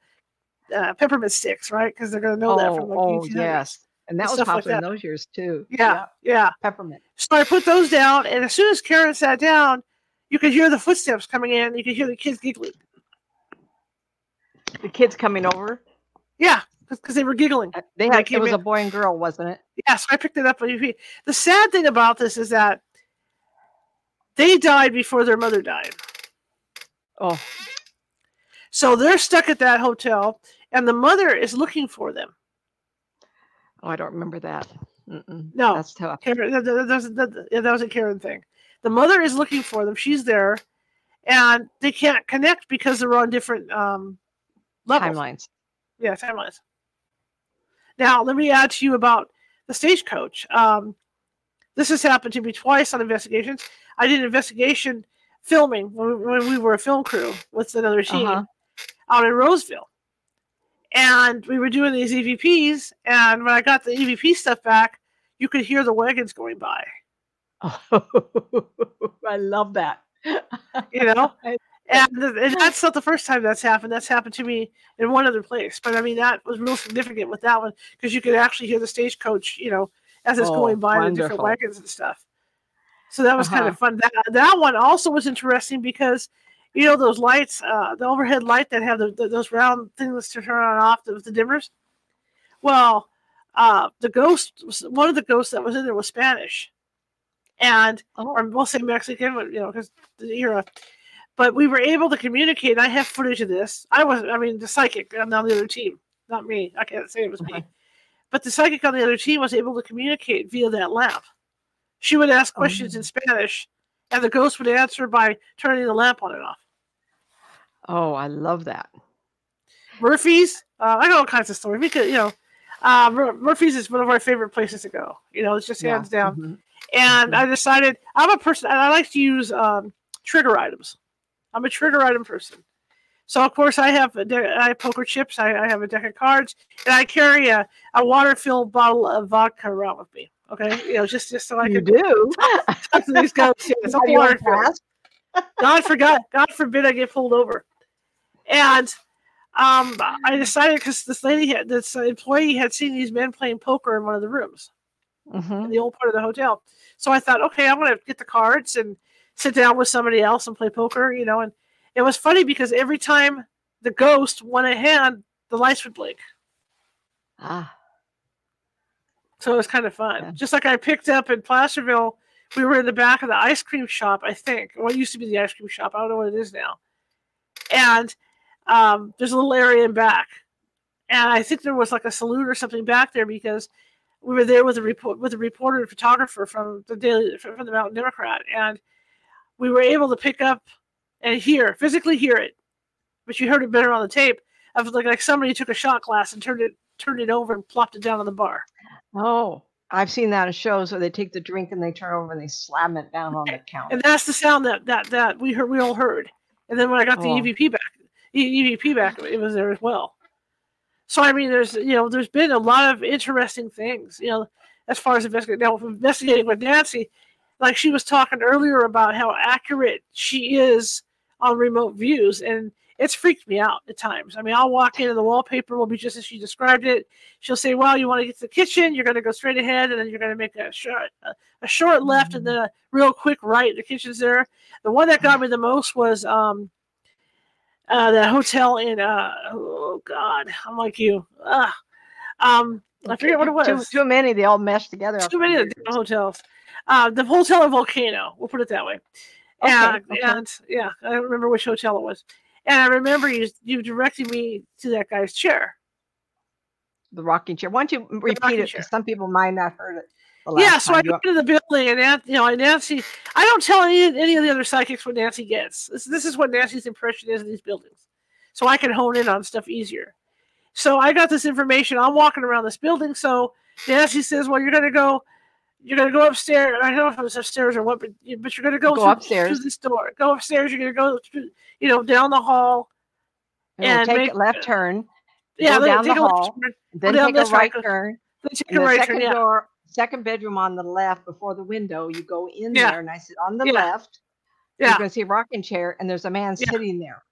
uh, peppermint sticks, right? Because they're going to know that from oh, like oh yes, and that was stuff like popular in those years too. Yeah, yeah. peppermint. So I put those down, and as soon as Karen sat down, you could hear the footsteps coming in. You could hear the kids giggling. The kids coming over. Yeah, because they were giggling. uh, They had it was in- a boy and girl, wasn't it? Yeah, so I picked it UP. The sad thing about this is that they died before their mother died. Oh, So they're stuck at that hotel, and the mother is looking for them. Oh, I don't remember that. Mm-mm, No, that's tough. Karen, that, that, that, was- that, that was a Karen thing. The mother is looking for them. She's there, and they can't connect because they're on different um, levels. Timelines. Yeah, timelines. Now, let me add to you about the stagecoach. Um, this has happened to me twice on investigations. I did an investigation filming when we, when we were a film crew with another team Uh-huh. out in Roseville. And we were doing these EVPs, and when I got the EVP stuff back, you could hear the wagons going by. Oh, I love that. You know? And, and that's not the first time that's happened. That's happened to me in one other place. But I mean, that was real significant with that one because you could actually hear the stagecoach, you know, as it's Oh, going by the different wagons and stuff. So that was kind Uh-huh. of fun. That, that one also was interesting because, you know, those lights, uh, the overhead light that have the, the, those round things to turn on and off with the dimmers. Well, uh, the ghost, was, one of the ghosts that was in there was Spanish. And Oh, or we'll say Mexican, but, you know, because the era. But we were able to communicate. I have footage of this. I was, I mean, the psychic on the other team, not me. I can't say it was me. But the psychic on the other team was able to communicate via that lamp. She would ask questions in Spanish, and the ghost would answer by turning the lamp on and off. Oh, I love that. Murphy's, uh, I got all kinds of stories. We could, you know, uh, Murphy's is one of our favorite places to go. You know, it's just Yeah, hands down. mhm. And Mhm. I decided I'm a person. and I like to use um, trigger items. I'm a trigger item person. So of course I have de- I have poker chips. I, I have a deck of cards, and I carry a, a water filled bottle of vodka around with me. Okay, you know, just just so I you can do. talk to these guys. Yeah, it's all water filled. God forgot. God forbid I get pulled over. And um, I decided because this lady, had, this employee, had seen these men playing poker in one of the rooms Mhm. in the old part of the hotel. So I thought, okay, I'm going to get the cards and sit down with somebody else and play poker, you know. And it was funny because every time the ghost won a hand, the lights would blink. Ah, So it was kind of fun. Yeah. Just like I picked up in Placerville, we were in the back of the ice cream shop, I think. What used to be the ice cream shop. I don't know what it is now. And um, there's a little area in back. And I think there was like a saloon or something back there because we were there with a report with a reporter and photographer from the daily from the Mountain Democrat, and we were able to pick up and hear physically hear it, but you heard it better on the tape of like like somebody took a shot glass and turned it turned it over and plopped it down on the bar. oh, I've seen that in shows where they take the drink and they turn over and they slam it down on the counter. and that's the sound that that that we heard we all heard and then when i got the Oh. evp back evp back it was there as well. So i mean there's you know there's been a lot of interesting things you know as far as investigating now investigating with nancy like she was talking earlier about how accurate she is on remote views and it's freaked me out at times. I mean i'll walk in and the wallpaper will be just as she described it. She'll say well you want to get to the kitchen? You're going to go straight ahead and then you're going to make a short a, short left and then a real quick right. The kitchen's there. The one that got me the most was um uh the hotel in uh oh god I'm like you Ugh. um I forget what it was Too, too many. They all mesh together. too many of the years. hotels uh the hotel in Volcano we'll put it that way Okay, and, okay. and yeah I don't remember which hotel it was and I remember you you directed me to that guy's chair The rocking chair. Why don't you repeat it? some people might not heard it. Yeah, so I go into the building and Nan- you know, and Nancy. I don't tell any any of the other psychics what Nancy gets. This, this is what Nancy's impression is in these buildings, so I can hone in on stuff easier. So I got this information. I'm walking around this building. So Nancy says, "Well, you're gonna go, you're gonna go upstairs. I don't know if it was upstairs or what, but you- but you're gonna go, Go through, upstairs. through this door. Go upstairs. You're gonna go, through, you know, down the hall. know, and take make- a left turn, Yeah, Go down the take a left hall, turn, then take a right turn, then take a the right turn. Yeah, door, second bedroom on the left before the window. You go in Yeah. there, and I said on the Yeah. left, yeah, you're going to see a rocking chair, and there's a man sitting there.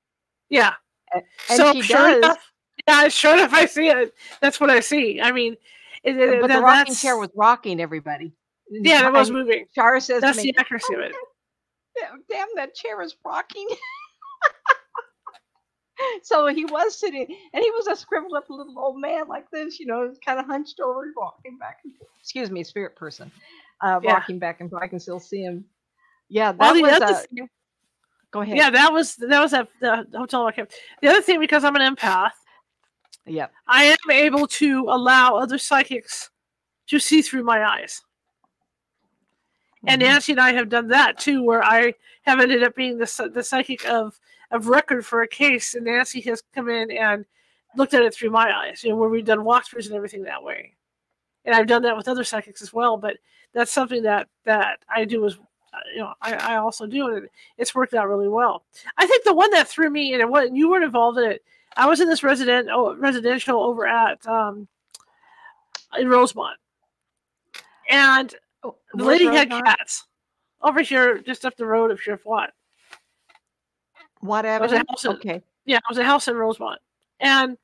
yeah. And so she sure does, enough, yeah, sure enough, I see it. That's what I see. I mean, it, it, but that- the rocking chair was rocking everybody. Yeah, it was moving. Shara says That's to me, the accuracy of it. Oh, "Damn, damn, that chair is rocking. so he was sitting, and he was a scribbled up little old man like this, you know, kind of hunched over, walking back. and forth. Excuse me, spirit person, uh, Yeah. rocking back and forth. I can still see him. Yeah, that Well, the was. Uh, go ahead. yeah, that was that was at the hotel I kept. The other thing, because I'm an empath, Yeah. I am able to allow other psychics to see through my eyes. And Mhm. Nancy and I have done that too, where I have ended up being the the psychic of of record for a case, and Nancy has come in and looked at it through my eyes. You know, where we've done walkthroughs and everything that way. And I've done that with other psychics as well, but that's something that that I do as uh, you know I, I also do, and it's worked out really well. I think the one that threw me, and it wasn't, you weren't involved in it. I was in this resident oh, residential over at um, in Rosemont, and Oh, the where's lady had cats over here, just up the road of Sheriff Watt. What avenue? house in- Okay. Yeah, it was a house in Rosemont, and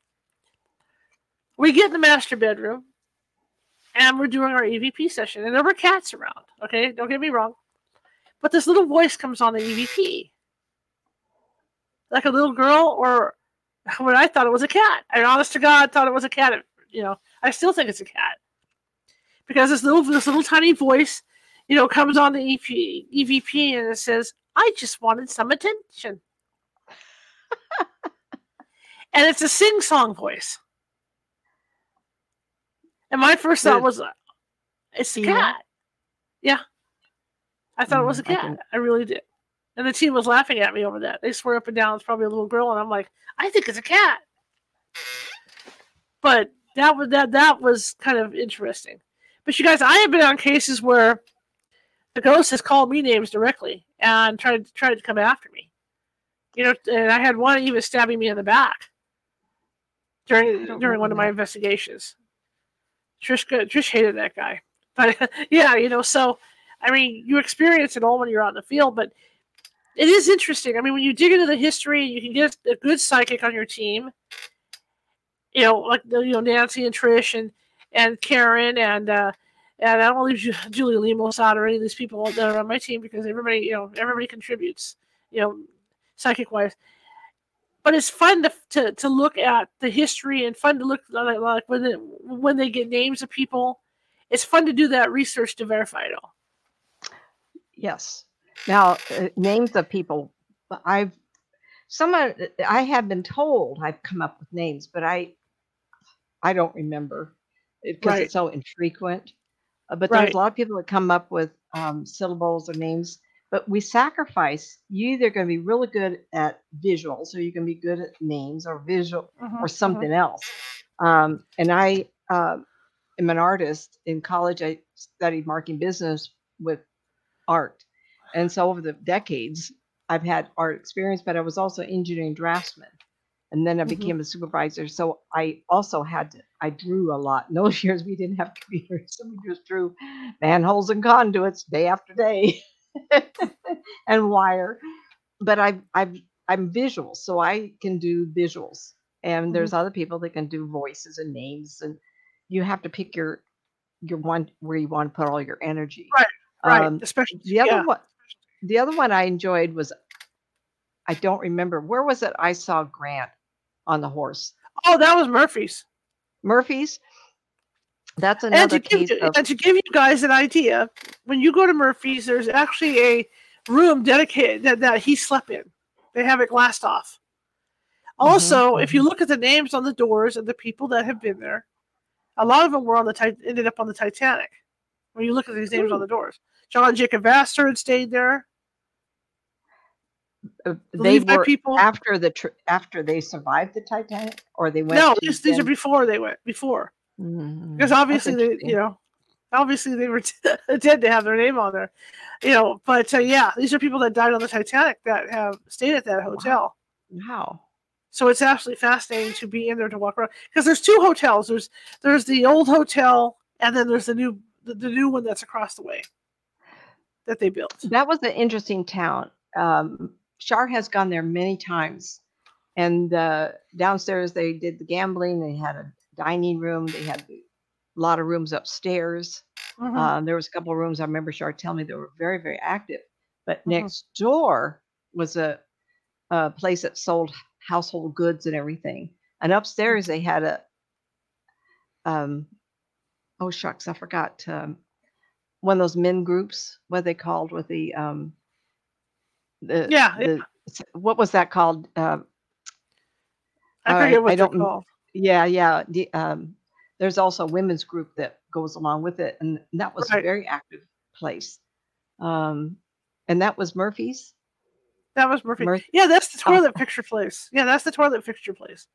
we get in the master bedroom, and we're doing our EVP session, and there were cats around. Okay, don't get me wrong, but this little voice comes on the EVP, like a little girl, or what I thought it was a cat. I honest to God thought it was a cat. You know, I still think it's a cat because this little this little tiny voice, you know, comes on the EP, EVP and it says, "I just wanted some attention." And it's a sing song voice. And my first thought was, uh, it's a cat. Yeah. I thought it was a Mm, I cat. can- I really did. And the team was laughing at me over that. They swear up and down it's probably a little girl, and I'm like, I think it's a cat. But that was that that was kind of interesting. But you guys, I have been on cases where the ghost has called me names directly and tried tried to come after me. You know, and I had one even stabbing me in the back I during during one of my that. investigations. Trish Trish hated that guy, but yeah, you know, so I mean, you experience it all when you're out in the field, but it is interesting. I mean, when you dig into the history, you can get a good psychic on your team. You know, like you know Nancy and Trish and and Karen and uh, and I don't leave Julie Lemos out or any of these people that are on my team because everybody you know everybody contributes. You know, psychic wise. But it's fun to, to, to look at the history and fun to look like, like when they, when they get names of people. It's fun to do that research to verify it all. Yes. Now, uh, names of people, I've someone I have been told I've come up with names, but I I don't remember because Right. it's so infrequent. Uh, but Right. there's a lot of people that come up with um, syllables or names. But we sacrifice. You either going to be really good at visuals, or you can be good at names or visual Mhm, or mhm. something else. Um, and I um am an artist. In college, I studied marketing business with art. And so over the decades, I've had art experience, but I was also engineering draftsman. And then I Mhm. became a supervisor. So I also had to, I drew a lot. In those years, we didn't have computers. So we just drew manholes and conduits day after day and wire. But I, I've, I'm visual, so I can do visuals. And there's other people that can do voices and names. And you have to pick your, your one where you want to put all your energy. Right, Right. Um, Especially the other yeah. one, the other one I enjoyed was, I don't remember where was it. I saw Grant on the horse, Oh, that was Murphy's. Murphy's. That's And to another give of and to give you guys an idea, when you go to Murphy's, there's actually a room dedicated that, that he slept in. They have it glassed off. Also, if you look at the names on the doors and the people that have been there, a lot of them were on the ended up on the Titanic. When you look at these names on the doors, John Jacob Astor had stayed there. uh, they Levi were people. after the tr- after they survived the Titanic, or they went. No, these, these are before they went before Mhm, because obviously they you know obviously they were dead to have their name on there, you know. But uh, yeah, these are people that died on the Titanic that have stayed at that hotel. Wow. So it's absolutely fascinating to be in there to walk around because there's two hotels. There's there's the old hotel and then there's the new the, the new one that's across the way that they built. That was an interesting town. Um, Shar has gone there many times, and uh, downstairs they did the gambling. They had a dining room. They had a lot of rooms upstairs. Mhm. Um, there was a couple of rooms I remember Shar telling me they were very, very active. But Mhm. next door was a, a place that sold household goods and everything. And upstairs they had a, um, oh shucks, I forgot. Um, one of those men groups, what they called with the, um, the, Yeah, yeah. the, s- what was that called? Uh, I all right, forget what I don't- called. yeah, yeah. The, um, there's also a women's group that goes along with it, and that was Right. a very active place. Um, and that was Murphy's. That was Murphy. Murphy Yeah, that's the Oh. toilet fixture place. Yeah, that's the toilet fixture place.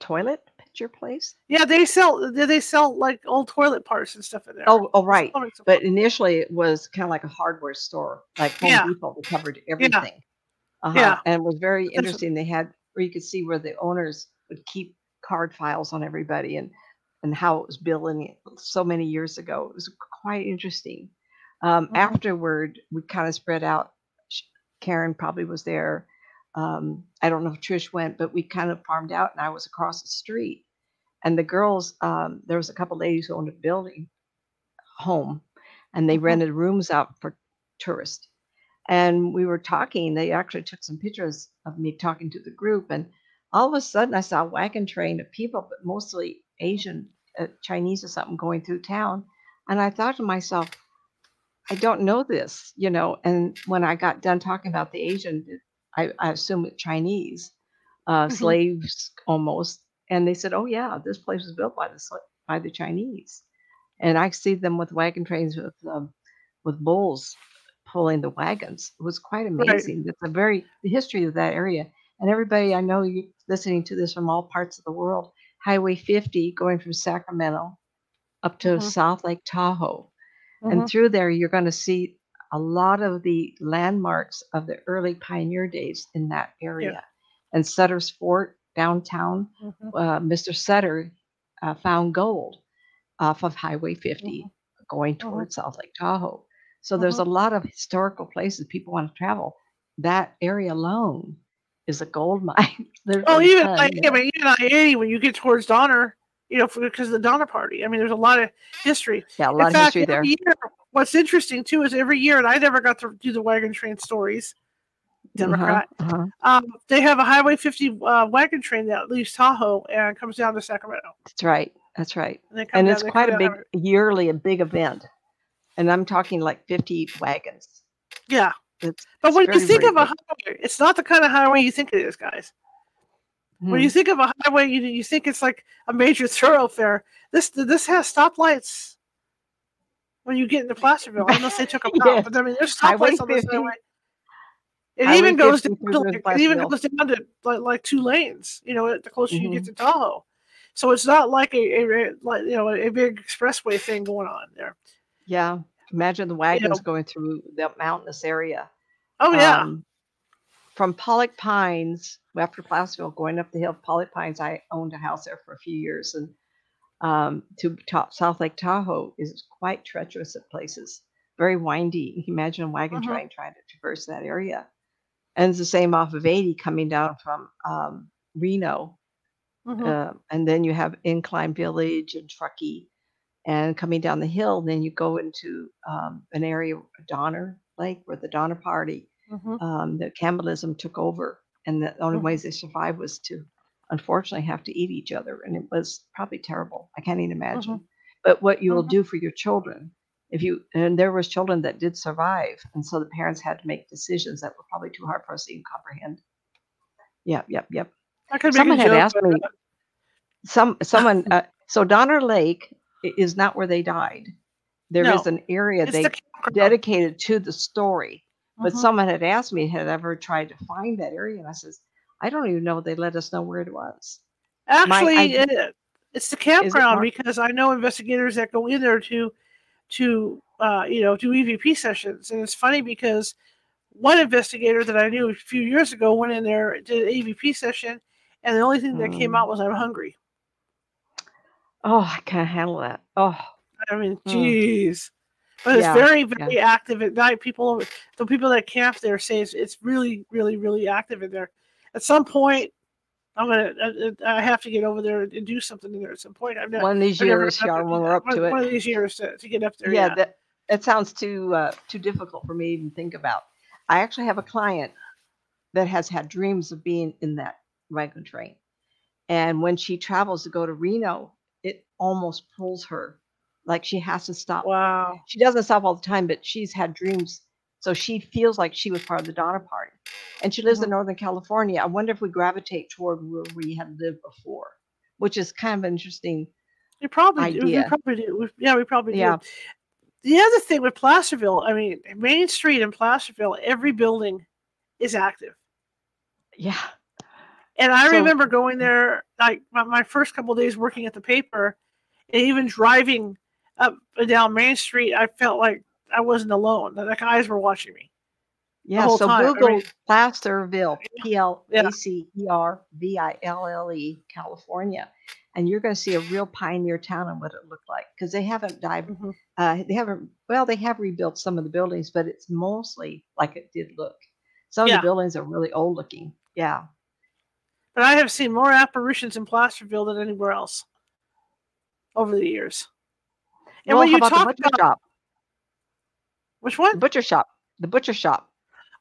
toilet picture place. Yeah, they sell they they sell like old toilet parts and stuff in there. Oh, oh, right. But initially, it was kind of like a hardware store, like Home Yeah. Depot that covered everything. Uh-huh. Yeah. And it was very interesting. They had where you could see where the owners would keep card files on everybody and and how it was billing so many years ago. It was quite interesting. Um, Mhm. Afterward, we kind of spread out. Karen probably was there. Um, I don't know if Trish went, but we kind of farmed out, and I was across the street. And the girls, um, there was a couple ladies who owned a building home, and they Mhm. rented rooms out for tourists. And we were talking. They actually took some pictures of me talking to the group, and all of a sudden, I saw a wagon train of people, but mostly Asian, uh, Chinese or something, going through town. And I thought to myself, I don't know this, you know. And when I got done talking about the Asian, I, I assume it's Chinese, uh, Mhm. slaves almost. And they said, "Oh yeah, this place was built by the by the Chinese." And I see them with wagon trains with um, with bulls pulling the wagons. It was quite Right. amazing. It's a very the history of that area. And everybody, I know you listening to this from all parts of the world. Highway 50 going from Sacramento up to Mhm. South Lake Tahoe. And Mhm. through there, you're going to see a lot of the landmarks of the early pioneer days in that area. And Sutter's Fort downtown, Mhm. uh, Mr. Sutter uh, found gold off of Highway 50 going Mhm. towards South Lake Tahoe. So there's a lot of historical places people want to travel. That area alone is a gold mine. Well, even ton, like you I mean, even I eighty when you get towards Donner, you know, because the Donner Party. I mean, there's a lot of history. yeah, a In lot of fact, history there. year, what's interesting too is every year, and I never got to do the wagon train stories. Democrat. Uh-huh, uh-huh. Um, they have a Highway 50 uh, wagon train that leaves Tahoe and comes down to Sacramento. That's right. That's right. And, And down- it's quite a big down- yearly, a big event. And I'm talking like 50 wagons. Yeah, It's but when you think of a highway, it's not the kind of highway you think it is, guys. When Hmm. you think of a highway, you you think it's like a major thoroughfare. This this has stoplights. When you get into Placerville, unless they took them Yes. out, but I mean, there's stoplights on this 50. highway. It Highway even goes down to like, it even goes down to like, like two lanes. You know, the closer you get to Tahoe. So it's not like a, a like you know a big expressway thing going on there. Yeah. Imagine the wagons going through the mountainous area. Oh yeah, Um, from Pollock Pines, after Placerville, going up the hill, Pollock Pines, I owned a house there for a few years, and um, to top South Lake Tahoe is quite treacherous at places, very windy. You can imagine a wagon Mhm. train trying to traverse that area. And it's the same off of 80 coming down from um, Reno. Mhm. Uh, and then you have Incline Village and Truckee. And coming down the hill, then you go into um, an area, Donner Lake, where the Donner Party Mhm. um, that cannibalism took over, and the only Mhm. ways they survived was to, unfortunately, have to eat each other, and it was probably terrible. I can't even imagine. But what you will Mhm. do for your children, if you and there was children that did survive, and so the parents had to make decisions that were probably too hard for us to even comprehend. Yep, yep, yep. I could make Someone had joke, asked but, me. Some someone uh, so Donner Lake i- is not where they died. There is No, an area they the dedicated to the story. But Mhm. someone had asked me, had I ever tried to find that area? And I says, I don't even know they let us know where it was. Actually, idea- it, it's the campground Mark? because I know investigators that go in there to to uh, you know do EVP sessions, and it's funny because one investigator that I knew a few years ago went in there did an EVP session, and the only thing that came Mm. out was I'm hungry. Oh, I can't handle that. Oh, I mean, Mm. jeez. But it's Yeah, very, very active at night. People, the people that camp there say it's, it's really, really, really active in there. At some point, I'm gonna, I, I have to get over there and do something in there. At some point, I've never, one of these I've years, up when we're up one, to one it. of these years to, to get up there. Yeah, Yeah, that that sounds too uh, too difficult for me to even think about. I actually have a client that has had dreams of being in that wagon train, and when she travels to go to Reno, almost pulls her, like she has to stop wow. she doesn't stop all the time, but she's had dreams. So she feels like she was part of the Donner Party. And she lives in mm-hmm. Northern California. I wonder if we gravitate toward where we had lived before, which is kind of interesting. We probably do. We probably do. We, yeah, we probably Yeah. do. The other thing with Placerville, I mean, Main Street in Placerville, every building is active. Yeah. And I So- remember going mm. there, like my, my first couple of days working at the paper, and even driving up and down Main Street, I felt like I wasn't alone. The, the eyes were watching me. Yeah. So time, I Google mean- Placerville, P L A C E R V I L L E, California. And you're going to see a real pioneer town and what it looked like because they haven't died. Mhm. Uh, they haven't, well, they have rebuilt some of the buildings, but it's mostly like it did look. Some of the buildings are really old looking. Yeah. But I have seen more apparitions in Placerville than anywhere else over the years. And well, when you the talk about shop? which The one? butcher shop. The butcher shop.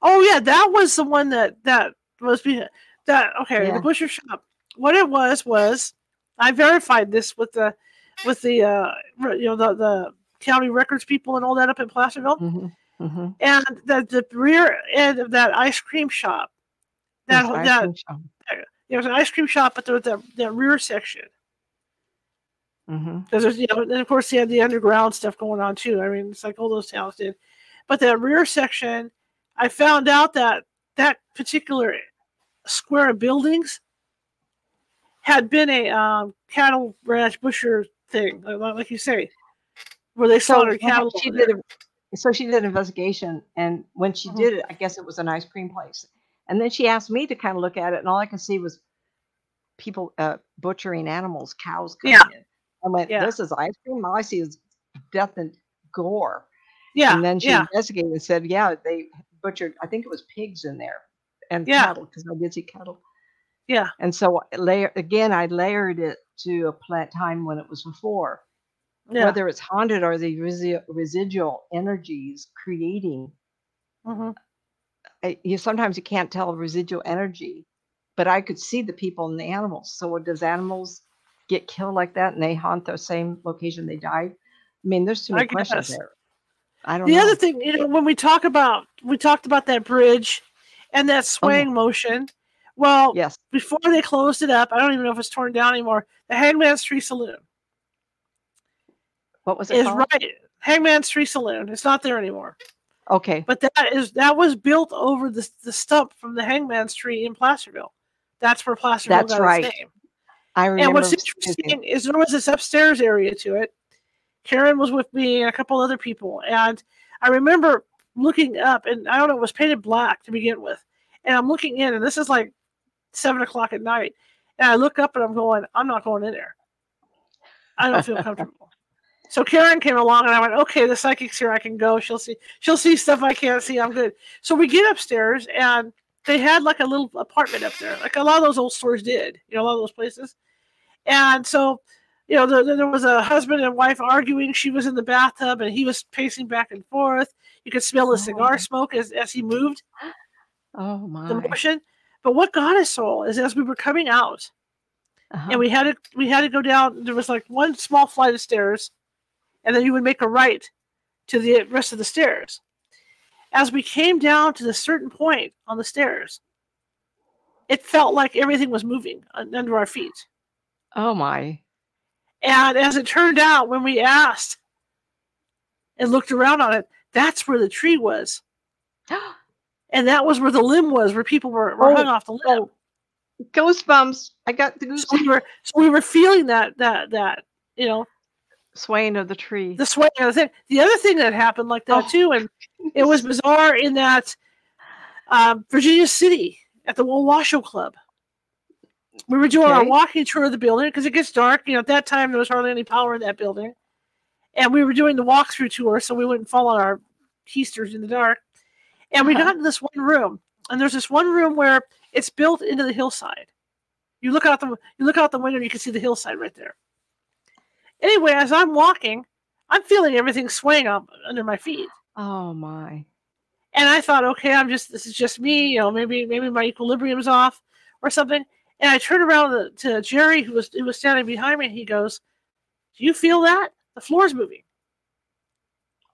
Oh yeah, that was the one that that was being that okay. Yeah. The butcher shop. What it was was, I verified this with the with the uh you know the the county records people and all that up in Placerville, hmm hmm and that the rear end of that ice cream shop. That that there was an ice cream shop, but there was that that rear section hmm because there's you know and of course they had the underground stuff going on too. I mean it's like all those towns did, but that rear section, I found out that that particular square of buildings had been a um, cattle ranch butcher thing, like, like you say, where they So slaughtered what cattle. she did a, so she did an investigation, and when she Mhm. did it, I guess it was an ice cream place. And then she asked me to kind of look at it, and all I could see was people uh, butchering animals, cows coming Yeah. in. I went, Yeah. "This is ice cream." All I see is death and gore. Yeah, And then she yeah, investigated and said, "Yeah, they butchered. I think it was pigs in there and Yeah. cattle because I did see cattle." yeah, And so layer again, I layered it to a plant time when it was before. yeah. Whether it's haunted or the resi- residual energies creating hmm I- you sometimes you can't tell residual energy, but I could see the people and the animals. So what does animals get killed like that and they haunt the same location they died? I mean, there's too many questions there. I don't know The know. other thing, you know, when we talk about we talked about that bridge and that Oh, swaying motion. Well, yes. before they closed it up, I don't even know if it's torn down anymore. The Hangman's Tree Saloon What was it is called? right. Hangman's Tree Saloon. It's not there anymore. Okay. But that is that was built over the the stump from the Hangman's Tree in Placerville. That's where Placerville That's got right. its name. I And what's interesting is there was this upstairs area to it. Karen was with me and a couple other people, and I remember looking up, and I don't know, it was painted black to begin with. And I'm looking in, and this is like seven o'clock at night, and I look up and I'm going, I'm not going in there. I don't feel comfortable. So Karen came along, and I went, okay, the psychic's here. I can go. She'll see. She'll see stuff I can't see. I'm good. So we get upstairs, and they had like a little apartment up there, like a lot of those old stores did. You know, a lot of those places. And so, you know, there, there was a husband and wife arguing. She was in the bathtub, and he was pacing back and forth. You could smell the Oh. cigar smoke as, as he moved Oh my. the motion. But what got us all is as we were coming out, Uh-huh. and we had to we had to go down. There was like one small flight of stairs, and then you would make a right to the rest of the stairs. As we came down to the certain point on the stairs, it felt like everything was moving under our feet. Oh my. And as it turned out, when we asked and looked around on it, that's where the tree was. And that was where the limb was, where people were, were Oh, hung off the limb. oh. Goosebumps. I got the goose So we were so we were feeling that that that you know swaying of the tree. the sway of the thing. The other thing that happened like that Oh. too, and it was bizarre in that um, Virginia City at the Washoe Club. We were doing our walking tour of the building because it gets dark. You know, at that time there was hardly any power in that building, and we were doing the walkthrough tour, so we wouldn't fall on our keisters in the dark. And we Uh-huh. got into this one room, and there's this one room where it's built into the hillside. You look out the you look out the window, and you can see the hillside right there. Anyway, as I'm walking, I'm feeling everything swaying up under my feet. oh my. And I thought, okay, I'm just this is just me, you know, maybe maybe my equilibrium's off or something. And I turned around to, Jerry, who was who was standing behind me, and he goes, "Do you feel that the floor's moving?"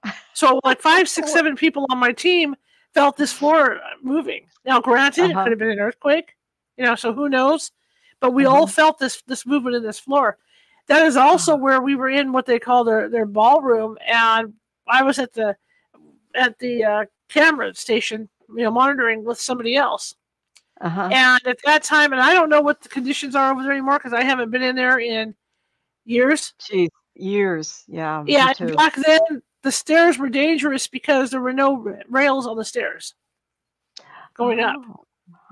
So like five, six, seven people on my team felt this floor moving. Now, granted, it Uh-huh. could have been an earthquake, you know, so who knows? But we all felt this this movement in this floor. That is also where we were in what they call their their ballroom, and I was at the at the uh, camera station, you know, monitoring with somebody else. Uh-huh. And at that time, and I don't know what the conditions are over there anymore because I haven't been in there in years. Jeez, years. Yeah. Yeah, and back then the stairs were dangerous because there were no rails on the stairs going up. Oh,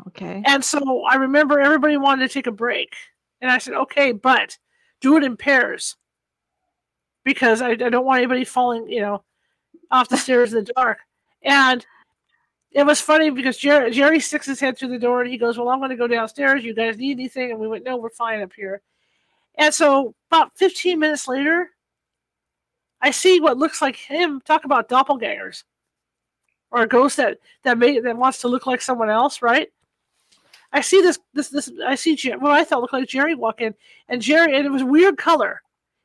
Okay. And so I remember everybody wanted to take a break. And I said, okay, but do it in pairs because I, I don't want anybody falling, you know, off the stairs in the dark. And it was funny because Jerry, Jerry sticks his head through the door and he goes, well, I'm going to go downstairs. You guys need anything? And we went, no, we're fine up here. And so about 15 minutes later, I see what looks like him. Talk about doppelgangers or a ghost that that may, that wants to look like someone else, right? I see this this this I see Jer- what I thought looked like Jerry walk in, and Jerry and it was weird color.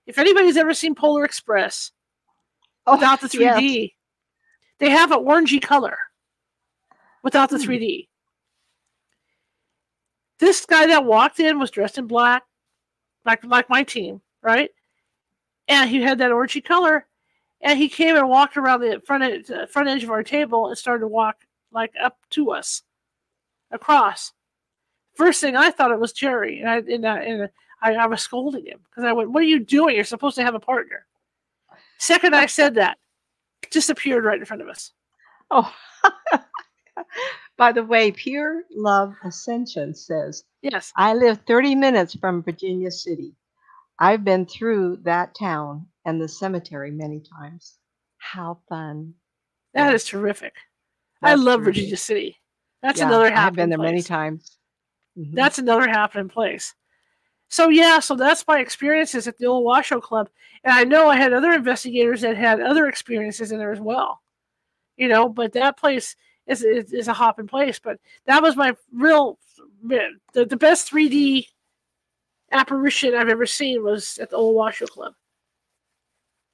If anybody's ever seen Polar Express oh, without the 3D, Oh, yes. they have an orangey color without the Hmm. 3D. This guy that walked in was dressed in black, like like my team, right? And he had that orangey color, and he came and walked around the front edge, uh, front edge of our table and started to walk like up to us, across. First thing I thought it was Jerry, and I and I, and I, I was scolding him because I went, "What are you doing? You're supposed to have a partner." Second, I said that, disappeared right in front of us. Oh, by the way, Pure Love Ascension says, Yes. I live 30 minutes from Virginia City. I've been through that town and the cemetery many times. How fun. that is terrific. I love terrific. Virginia City. That's Yeah, another I've been there many place. times. Mhm. That's another happening place. So yeah, so that's my experiences at the old Washoe Club, and I know I had other investigators that had other experiences in there as well. You know, but that place is is, is a hopping place. But that was my real the, the best 3D apparition I've ever seen was at the old Washoe Club.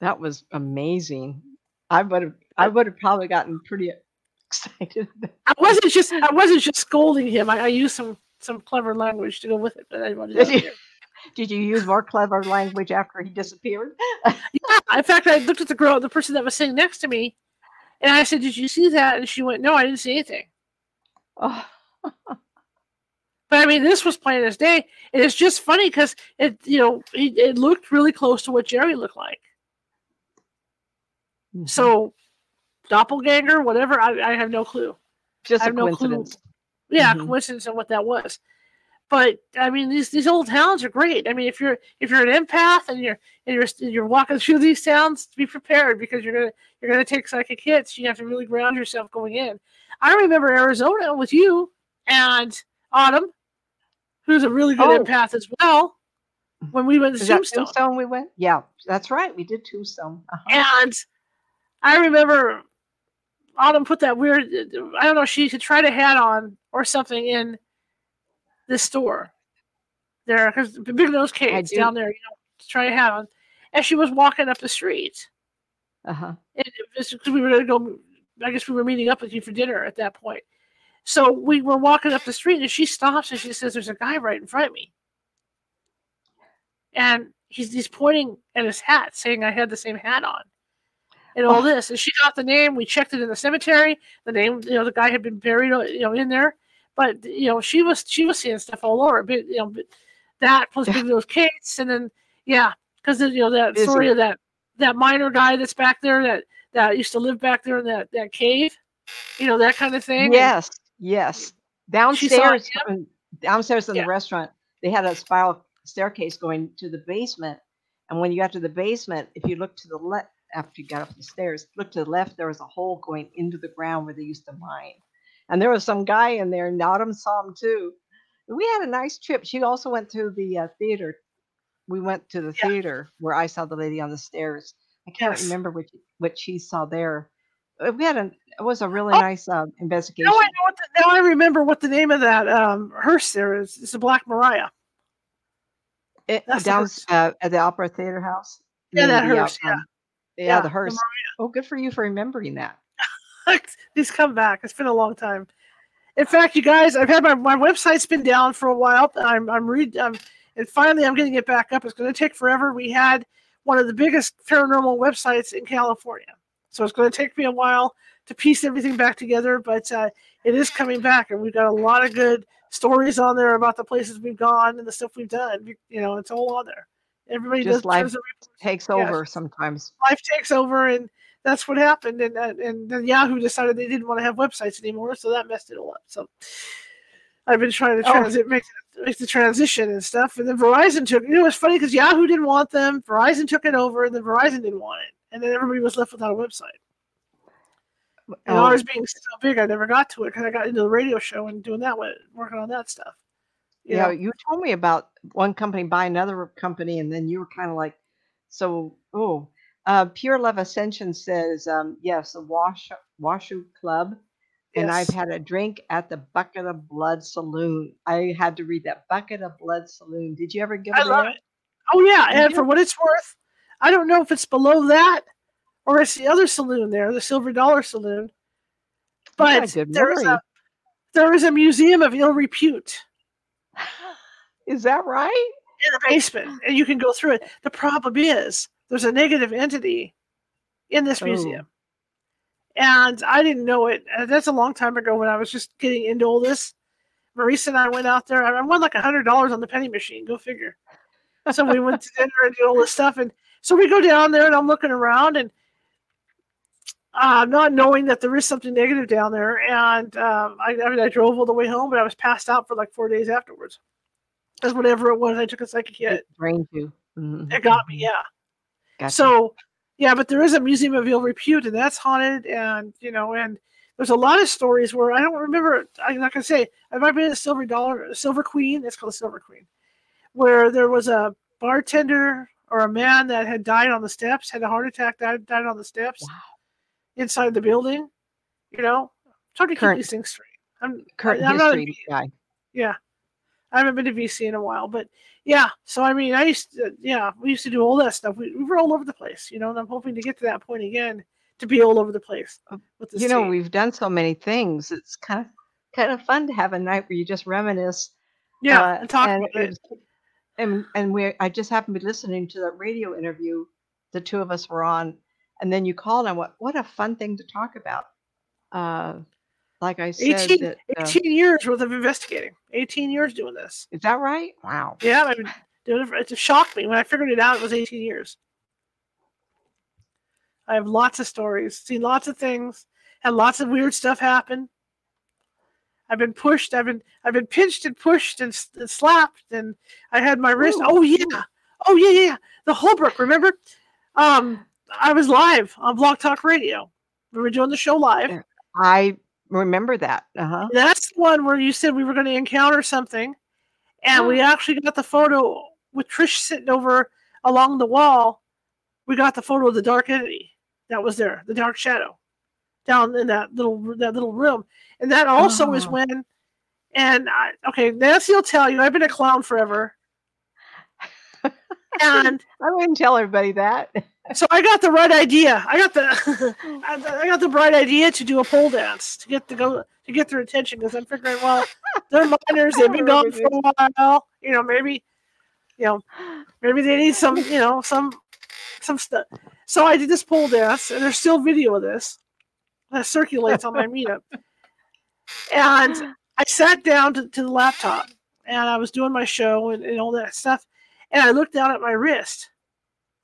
that was amazing. I would have I would have probably gotten pretty excited. I wasn't just I wasn't just scolding him. I, I used some some clever language to go with it, but I wanted Did to you? Did you use more clever language after he disappeared? Yeah, in fact, I looked at the girl, the person that was sitting next to me, and I said, "Did you see that?" And she went, "No, I didn't see anything." Oh, But I mean, this was plain as day, and it's just funny because it, you know, it, it looked really close to what Jerry looked like. mhm. So, doppelganger, whatever, I, I have no clue. just I a have no clue. coincidence. Yeah, Mhm. coincidence on what that was. But I mean, these these old towns are great. I mean, if you're if you're an empath and you're and you're you're walking through these towns, be prepared because you're gonna you're gonna take psychic hits. You have to really ground yourself going in. I remember Arizona with you and Autumn, who's a really good Oh. empath as well. When we went to Tombstone, Tombstone we went? Yeah, that's right. We did Tombstone. Uh-huh. and I remember Autumn put that weird. I don't know. She had tried a hat on or something in this store there because the Big Nose do. down there. You know, to try a hat on, and she was walking up the street. Uh-huh. And it was because we were going to go. I guess we were meeting up with you for dinner at that point. So we were walking up the street, and she stops and she says, "There's a guy right in front of me," and he's he's pointing at his hat, saying I had the same hat on, and all Oh. this. And she got the name. We checked it in the cemetery. The name, you know, the guy had been buried, uh, you know, in there. But you know, she was she was seeing stuff all over. But you know, but that plus Yeah. Big Nose Kate's, and then yeah, because you know that Busy. story of that that miner guy that's back there that that used to live back there in that that cave, you know, that kind of thing. And- Yes, yes. She saw Downstairs, downstairs in Yeah. the restaurant, they had a spiral staircase going to the basement. And when you got to the basement, if you look to the left after you got up the stairs, look to the left, there was a hole going into the ground where they used to mine. And there was some guy in there, saw him too. We had a nice trip. She also went to the uh, theater. We went to the Yeah. theater where I saw the lady on the stairs. I can't Yes. remember what what she saw there. Uh, We had a it was a really Oh, nice uh, investigation. Now I know what the, now I remember what the name of that um hearse there is. It's a Black Mariah. It, That's down uh, at the Opera Theater House. Yeah, that the, hearse, yeah. um, yeah, Yeah, the the hearse. oh, good for you for remembering that. These come back. It's been a long time. In fact, you guys, I've had my, my website's been down for a while. I'm I'm read I'm, and finally I'm getting it back up. It's going to take forever. We had one of the biggest paranormal websites in California, so it's going to take me a while to piece everything back together. But uh, it is coming back, and we've got a lot of good stories on there about the places we've gone and the stuff we've done. You know, it's all on there. Everybody Just does life turns the reports Takes Yes. over sometimes. life takes over and that's what happened and and then yahoo decided they didn't want to have websites anymore so that messed it all up so i've been trying to Oh. transit make, make the transition and stuff and then verizon took you know it's funny because yahoo didn't want them verizon took it over and then verizon didn't want it and then everybody was left without a website and Oh, ours being so big i never got to it because i got into the radio show and doing that with working on that stuff you yeah, know? you told me about one company buy another company, and then you were kind of like, so, oh, uh, Pure Love Ascension says, um, yes, the Wash Washoe Club. And I've had a drink at the Bucket of Blood Saloon. I had to read that Bucket of Blood Saloon. Did you ever go I there? love it. Oh yeah, You and do? for what it's worth, I don't know if it's below that or it's the other saloon there, the Silver Dollar Saloon. You But good there is memory. a there is a museum of ill repute Is that right? in the basement, and you can go through it. The problem is there's a negative entity in this Oh. museum, and I didn't know it. Uh, That's a long time ago when I was just getting into all this. Marisa and I went out there. I won like a hundred dollars on the penny machine. Go figure. So we went to dinner and did all this stuff, and So we go down there, and I'm looking around, and uh, not knowing that there is something negative down there. And um, I, I mean, I drove all the way home, but I was passed out for like four days afterwards. Because whatever it was, I took a psychic hit. It drained you. Mhm. It got me, yeah. Gotcha. So, yeah, but there is a museum of ill repute, and that's haunted, and you know, and there's a lot of stories where I don't remember. I'm not gonna say I've been a Silver Dollar, Silver Queen. It's called a Silver Queen, where there was a bartender or a man that had died on the steps, had a heart attack, died, died on the steps Wow. inside the building. You know, trying to keep Current- these things straight. I'm current I'm not a history guy. yeah. I haven't been to VC in a while, but yeah. So I mean, I used to, yeah, we used to do all that stuff. We, we were all over the place, you know. And I'm hoping to get to that point again to be all over the place this You know, team. we've done so many things. It's kind of kind of fun to have a night where you just reminisce. yeah, uh, and talk and about it. And and we I just happened to be listening to that radio interview the two of us were on, and then you called and I went, what a fun thing to talk about. Uh, like I said, 18, that, uh, 18 years worth of investigating. 18 years doing this. is that right? Wow. Yeah, I've been doing it. Shocked me when I figured it out. It was 18 years. I have lots of stories, seen lots of things, had lots of weird stuff happen. I've been pushed. I've been I've been pinched and pushed and, and slapped, and I had my wrist. Ooh. Oh yeah, oh yeah, yeah. The Holbrook. Remember? Um, I was live on Blog Talk Radio. We were doing the show live. I remember that. Uh huh. That's the one where you said we were going to encounter something, and we actually got the photo with Trish sitting over along the wall. We got the photo of the dark entity that was there, the dark shadow, down in that little that little room, and that also is Oh. when. And I, okay, Nancy will tell you I've been a clown forever, and I wouldn't tell everybody that. so I got the right idea. I got the I got the bright idea to do a pole dance to get to go to get their attention because I'm figuring, well, they're minors, they've been gone for a while. You know, maybe, you know, maybe they need some, you know, some some stuff. So I did this pole dance, and there's still video of this that circulates on my meetup. And I sat down to, to the laptop, and I was doing my show and, and all that stuff, and I looked down at my wrist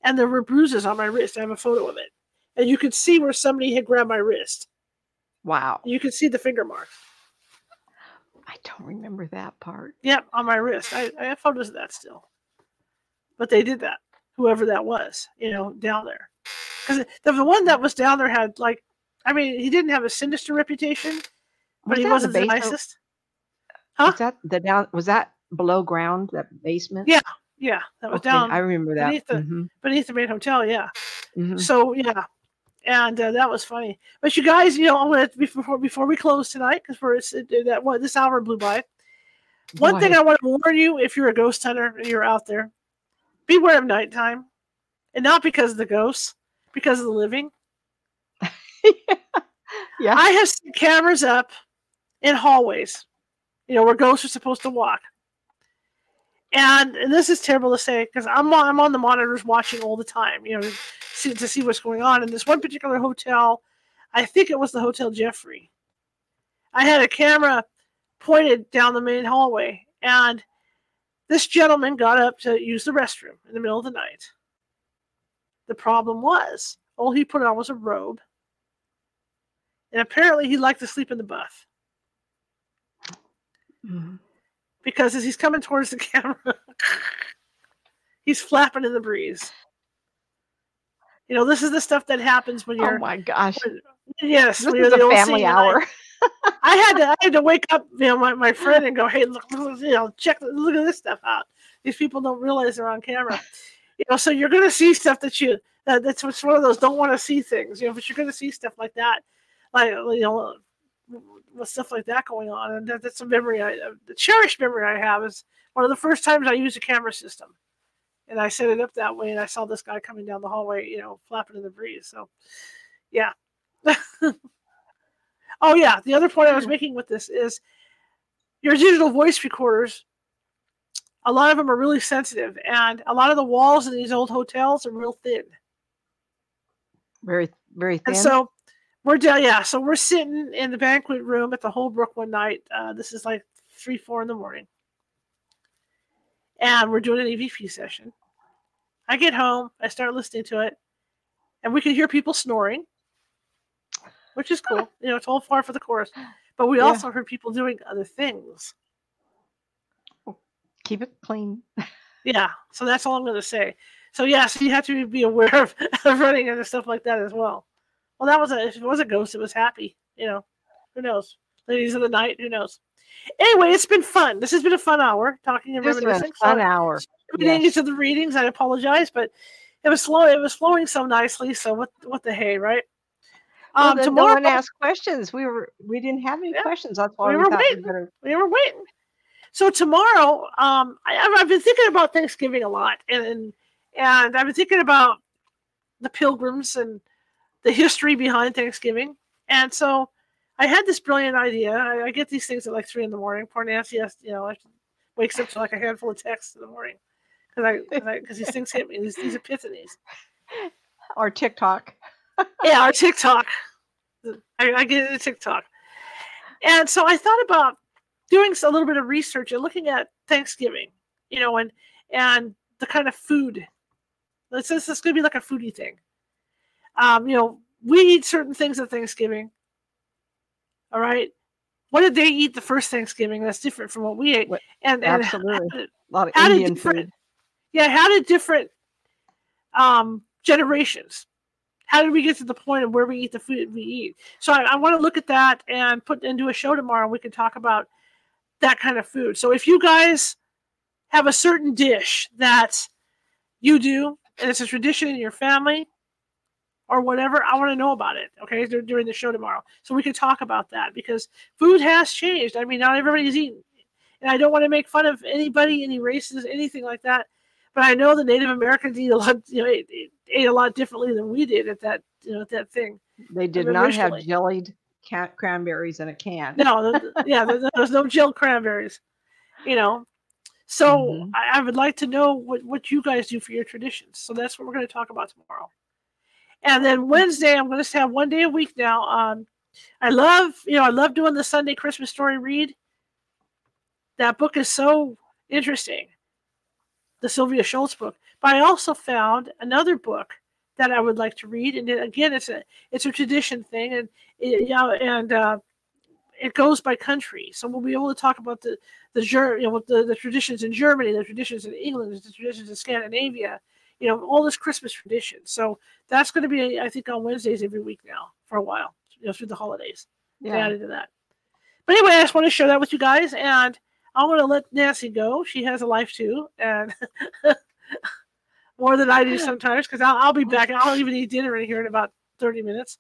and there were bruises on my wrist. I have a photo of it. And you could see where somebody had grabbed my wrist. Wow. You could see the finger marks. I don't remember that part. Yep, on my wrist. I, I have photos of that still. But they did that, whoever that was, you know, down there. Because the, the one that was down there had, like, I mean, he didn't have a sinister reputation, but Was he wasn't the basement? nicest. Huh? Was that the down? Was that below ground? That basement? Yeah, Yeah, that was Okay, down I remember that. beneath the- Mhm, beneath the main hotel. Yeah. mhm. So yeah, and uh, that was funny. But you guys, you know, gonna before before we close tonight because we're that one this hour blew by. One Go thing. I want to warn you: if you're a ghost hunter and you're out there, beware of nighttime, and not because of the ghosts, because of the living. yeah. I have seen cameras up in hallways, you know, where ghosts are supposed to walk. And, and this is terrible to say because I'm on, I'm on the monitors watching all the time, you know, to see, to see what's going on. In this one particular hotel, I think it was the Hotel Jeffery. I had a camera pointed down the main hallway, and this gentleman got up to use the restroom in the middle of the night. The problem was, all he put on was a robe and apparently he liked to sleep in the buff Mhm. Because as he's coming towards the camera, he's flapping in the breeze. You know, this is the stuff that happens when Oh you're my gosh. when- yes, This is a family scene, I- hour. I had to I had to wake up, you know, my, my friend and go, hey, look, look, you know, check, look at this stuff out. These people don't realize they're on camera. You know, so you're gonna see stuff that you that, that's what's one of those don't want to see things. You know, but you're gonna see stuff like that, like you know, with stuff like that going on, and that, that's a memory. I uh, the cherished memory I have is one of the first times I used a camera system, and I set it up that way, and I saw this guy coming down the hallway, you know, flapping in the breeze. So, yeah. oh yeah, the other point I was mm-hmm. making with this is your digital voice recorders. A lot of them are really sensitive, and a lot of the walls in these old hotels are real thin. Very, very thin. And so we're down, yeah. So we're sitting in the banquet room at the Holbrook one night. Uh, this is like three, four in the morning, and we're doing an EVP session. I get home, I start listening to it, and we can hear people snoring, which is cool. You know, it's all far for the chorus. But we Yeah. also heard people doing other things. Keep it clean. Yeah, so that's all I'm going to say. So yeah, so you have to be aware of, of running into stuff like that as well. Well, that was a if it was a ghost, it was happy. You know, who knows? Ladies of the night, who knows? Anyway, it's been fun. This has been a fun hour talking and This has been a reminiscing. fun So, hour. reading yes. into the readings, I apologize, but it was slow. It was flowing so nicely. So what? What the hey, right? Well, Um, then tomorrow no one asked questions. We were we didn't have any Yeah, questions. That's why we we, were waiting. we better. we were waiting. So tomorrow, um, I, I've, I've been thinking about Thanksgiving a lot, and and I've been thinking about the pilgrims and the history behind Thanksgiving. And so I had this brilliant idea. I, I get these things at like three in the morning. Poor Nancy has, you know, wakes up to like a handful of texts in the morning because I because these things hit me. These, these epiphanies. Or TikTok. yeah, our TikTok. I, I get into TikTok. And so I thought about doing a little bit of research and looking at Thanksgiving, you know, and and the kind of food. This is this to be like a foodie thing. Um, you know, we eat certain things at Thanksgiving. All right. What did they eat the first Thanksgiving that's different from what we ate? What- And, and absolutely. did- A lot of Indian food. yeah how did different um generations how did we get to the point of where we eat the food we eat so i, I want to look at that and put into a show tomorrow we can talk about that kind of food so if you guys have a certain dish that you do and it's a tradition in your family or whatever i want to know about it okay during the show tomorrow so we can talk about that because food has changed i mean not everybody's eating and i don't want to make fun of anybody any races anything like that but I know the Native Americans eat a lot, you know, ate, ate- a lot differently than we did at that, you know, at that thing. They did not have jellied cat cranberries in a can. No, yeah, there, there was no Jill cranberries, you know. So Mhm. I, I would like to know what what you guys do for your traditions. So that's what we're going to talk about tomorrow. And then Wednesday, I'm going to have one day a week now. Um, I love, you know, I love doing the Sunday Christmas story read. That book is so interesting, the Sylvia Schultz book. But I also found another book that I would like to read, and it, again, it's a it's a tradition thing, and it, yeah, and uh, it goes by country. So we'll be able to talk about the the you know the, the traditions in Germany, the traditions in England, the traditions in Scandinavia, you know, all this Christmas tradition. So that's going to be, I think, on Wednesdays every week now for a while, you know, through the holidays. Yeah. Added to that. But anyway, I just want to share that with you guys, and I'm going to let Nancy go. She has a life too, and more than I do sometimes because I'll, I'll be back. I'll even eat dinner in here in about 30 minutes.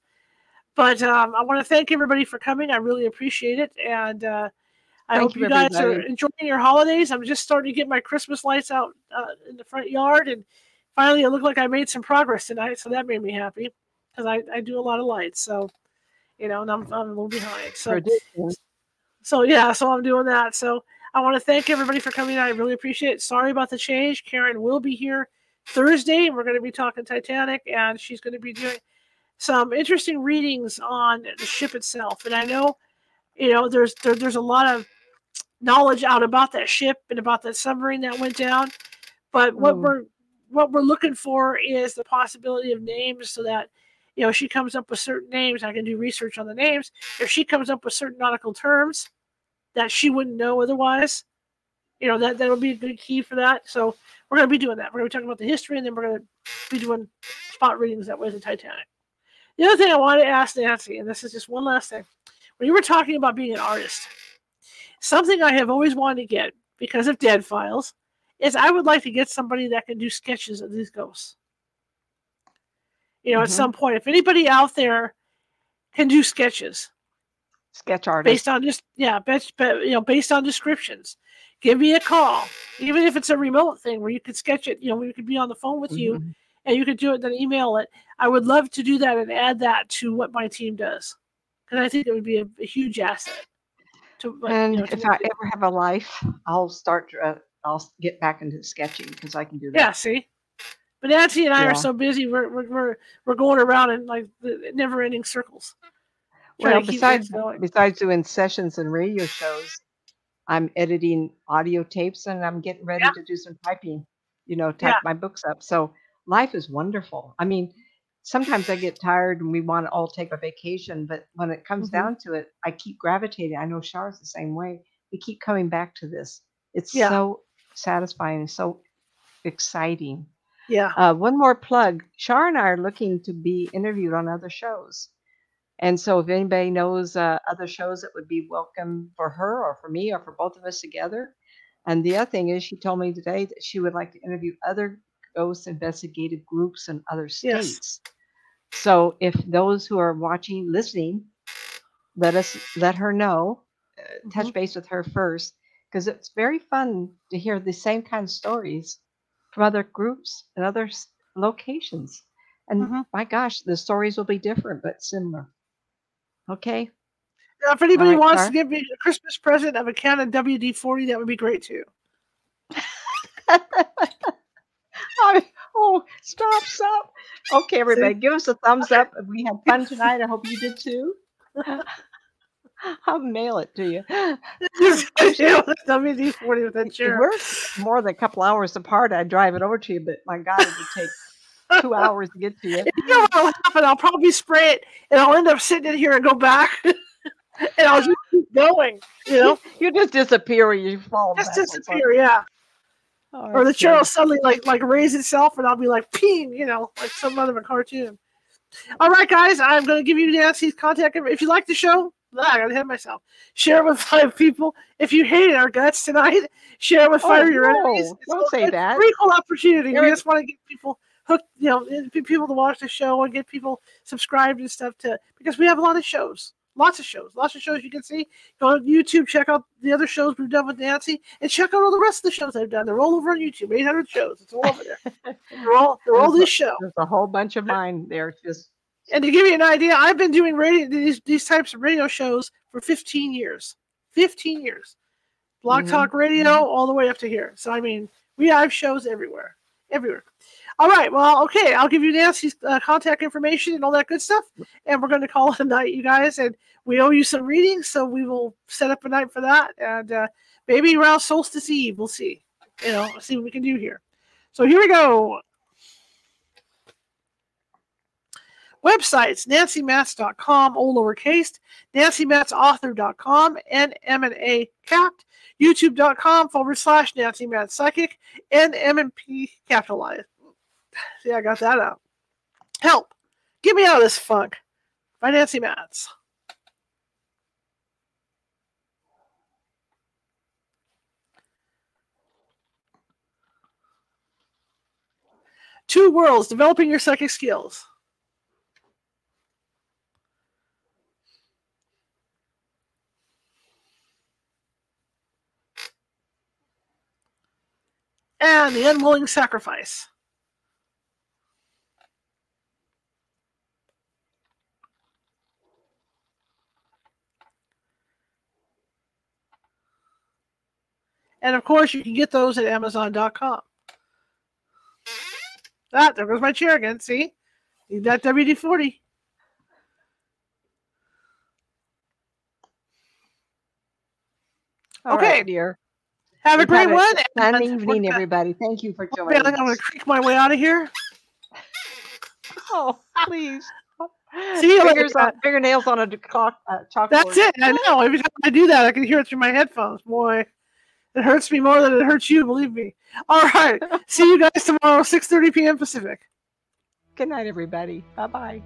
But um, I want to thank everybody for coming. I really appreciate it, and uh, I Thank hope you, you guys are enjoying your holidays. I'm just starting to get my Christmas lights out uh, in the front yard, and finally, it looked like I made some progress tonight, so that made me happy because I, I do a lot of lights. So, you know, and I'm, I'm a little behind. So, so yeah, so I'm doing that. So I want to thank everybody for coming. I really appreciate it. Sorry about the change. Karen will be here Thursday, and we're going to be talking Titanic, and she's going to be doing some interesting readings on the ship itself. And I know, you know, there's there, there's a lot of knowledge out about that ship and about that submarine that went down. But what Mm. we're what we're looking for is the possibility of names so that you know she comes up with certain names i can do research on the names. If she comes up with certain nautical terms that she wouldn't know otherwise you know that that would be a good key for that. So we're going to be doing that. We're going to be talking about the history and then we're going to be doing spot readings that way the titanic. The other thing i wanted to ask nancy and this is just one last thing. When you were talking about being an artist something i have always wanted to get because of dead files is i would like to get somebody that can do sketches of these ghosts you know at Mhm. some point if anybody out there can do sketches Sketch artist. based on just yeah based, but you know based on descriptions give me a call even if it's a remote thing where you could sketch it you know we could be on the phone with you Mhm. and you could do it then email it i would love to do that and add that to what my team does because i think it would be a, a huge asset to And you know, if I ever have a life, I'll start. Uh, I'll get back into sketching because I can do that. yeah see but nancy and i Yeah. are so busy we're, we're, we're, we're going around in like the never ending circles Well, besides going. besides doing sessions and radio shows, I'm editing audio tapes and I'm getting ready Yeah. to do some typing. you know, type Yeah. my books up. So life is wonderful. I mean, sometimes I get tired and we want to all take a vacation, but when it comes Mhm. down to it, I keep gravitating. I know Char's the same way. We keep coming back to this. It's Yeah. so satisfying and so exciting. Yeah. Uh, one more plug. Shar and I are looking to be interviewed on other shows. And so if anybody knows uh, other shows that would be welcome for her or for me or for both of us together. And the other thing is she told me today that she would like to interview other ghost investigative groups in other Yes. states. So if those who are watching, listening, let us let her know, uh, touch Mhm. base with her first, because it's very fun to hear the same kind of stories from other groups and other locations. And Mhm. my gosh, the stories will be different but similar. Okay. Now, if anybody right, wants to give me a Christmas present of a Canon WD 40, that would be great too. I- oh, stop, stop. Okay, everybody, give us a thumbs up. We had fun tonight. I hope you did too. I'll mail it to you. WD 40 with chair. We're more than a couple hours apart. I'd drive it over to you, but my God, it would take two hours to get to you. You know what'll happen? I'll probably spray it and I'll end up sitting in here and go back. and I'll just keep going, you know? You just disappear when you fall. Just disappear, yeah. Oh, Or the chair will suddenly like like raise itself and I'll be like ping, you know, like some other cartoon. All right, guys, I'm gonna give you Nancy's contact. If you like the show, I gotta hit myself. Share it with five people. If you hated our guts tonight, share it with Oh, fire your no, enemies. It's don't say it's that. Cool opportunity. There we just want to get people hooked, you know, people to watch the show and get people subscribed and stuff to because we have a lot of shows. Lots of shows, lots of shows you can see. Go on YouTube, check out the other shows we've done with Nancy, and check out all the rest of the shows I've done. They're all over on YouTube. 800 shows. It's all over there. They're all they're all this show. There's a whole bunch of mine there. Just And to give you an idea, I've been doing radio these these types of radio shows for 15 years. 15 years. Blog Mhm, Talk Radio all the way up to here. So I mean, we have shows everywhere. Everywhere. All right. Well, okay. I'll give you Nancy's uh, contact information and all that good stuff, and we're going to call it a night, you guys. And we owe you some readings, so we will set up a night for that. And uh, maybe around Solstice Eve, we'll see. You know, see what we can do here. So here we go. Websites, nancymatz.com, all lowercase, nancymatzauthor.com, and M and A capped, youtube.com forward slash Nancy Psychic, and M and P capitalized. See, I got that out. Help! Get me out of this funk. By Nancy Matz. Two worlds, developing your psychic skills. And the unwilling sacrifice. And of course, you can get those at Amazon.com. Ah, there goes my chair again. See? Need that WD 40. Okay. right, dear. Have a great a one. Fun and evening, everybody. Thank you for joining I'm going to creak my way out of here. Oh, please. See you Fingers later. on, fingernails on a clock, uh, chalkboard. That's it. I know. Every time I do that, I can hear it through my headphones. Boy, it hurts me more than it hurts you. Believe me. All right. See you guys tomorrow, 6:30 p.m. Pacific. Good night, everybody. Bye bye.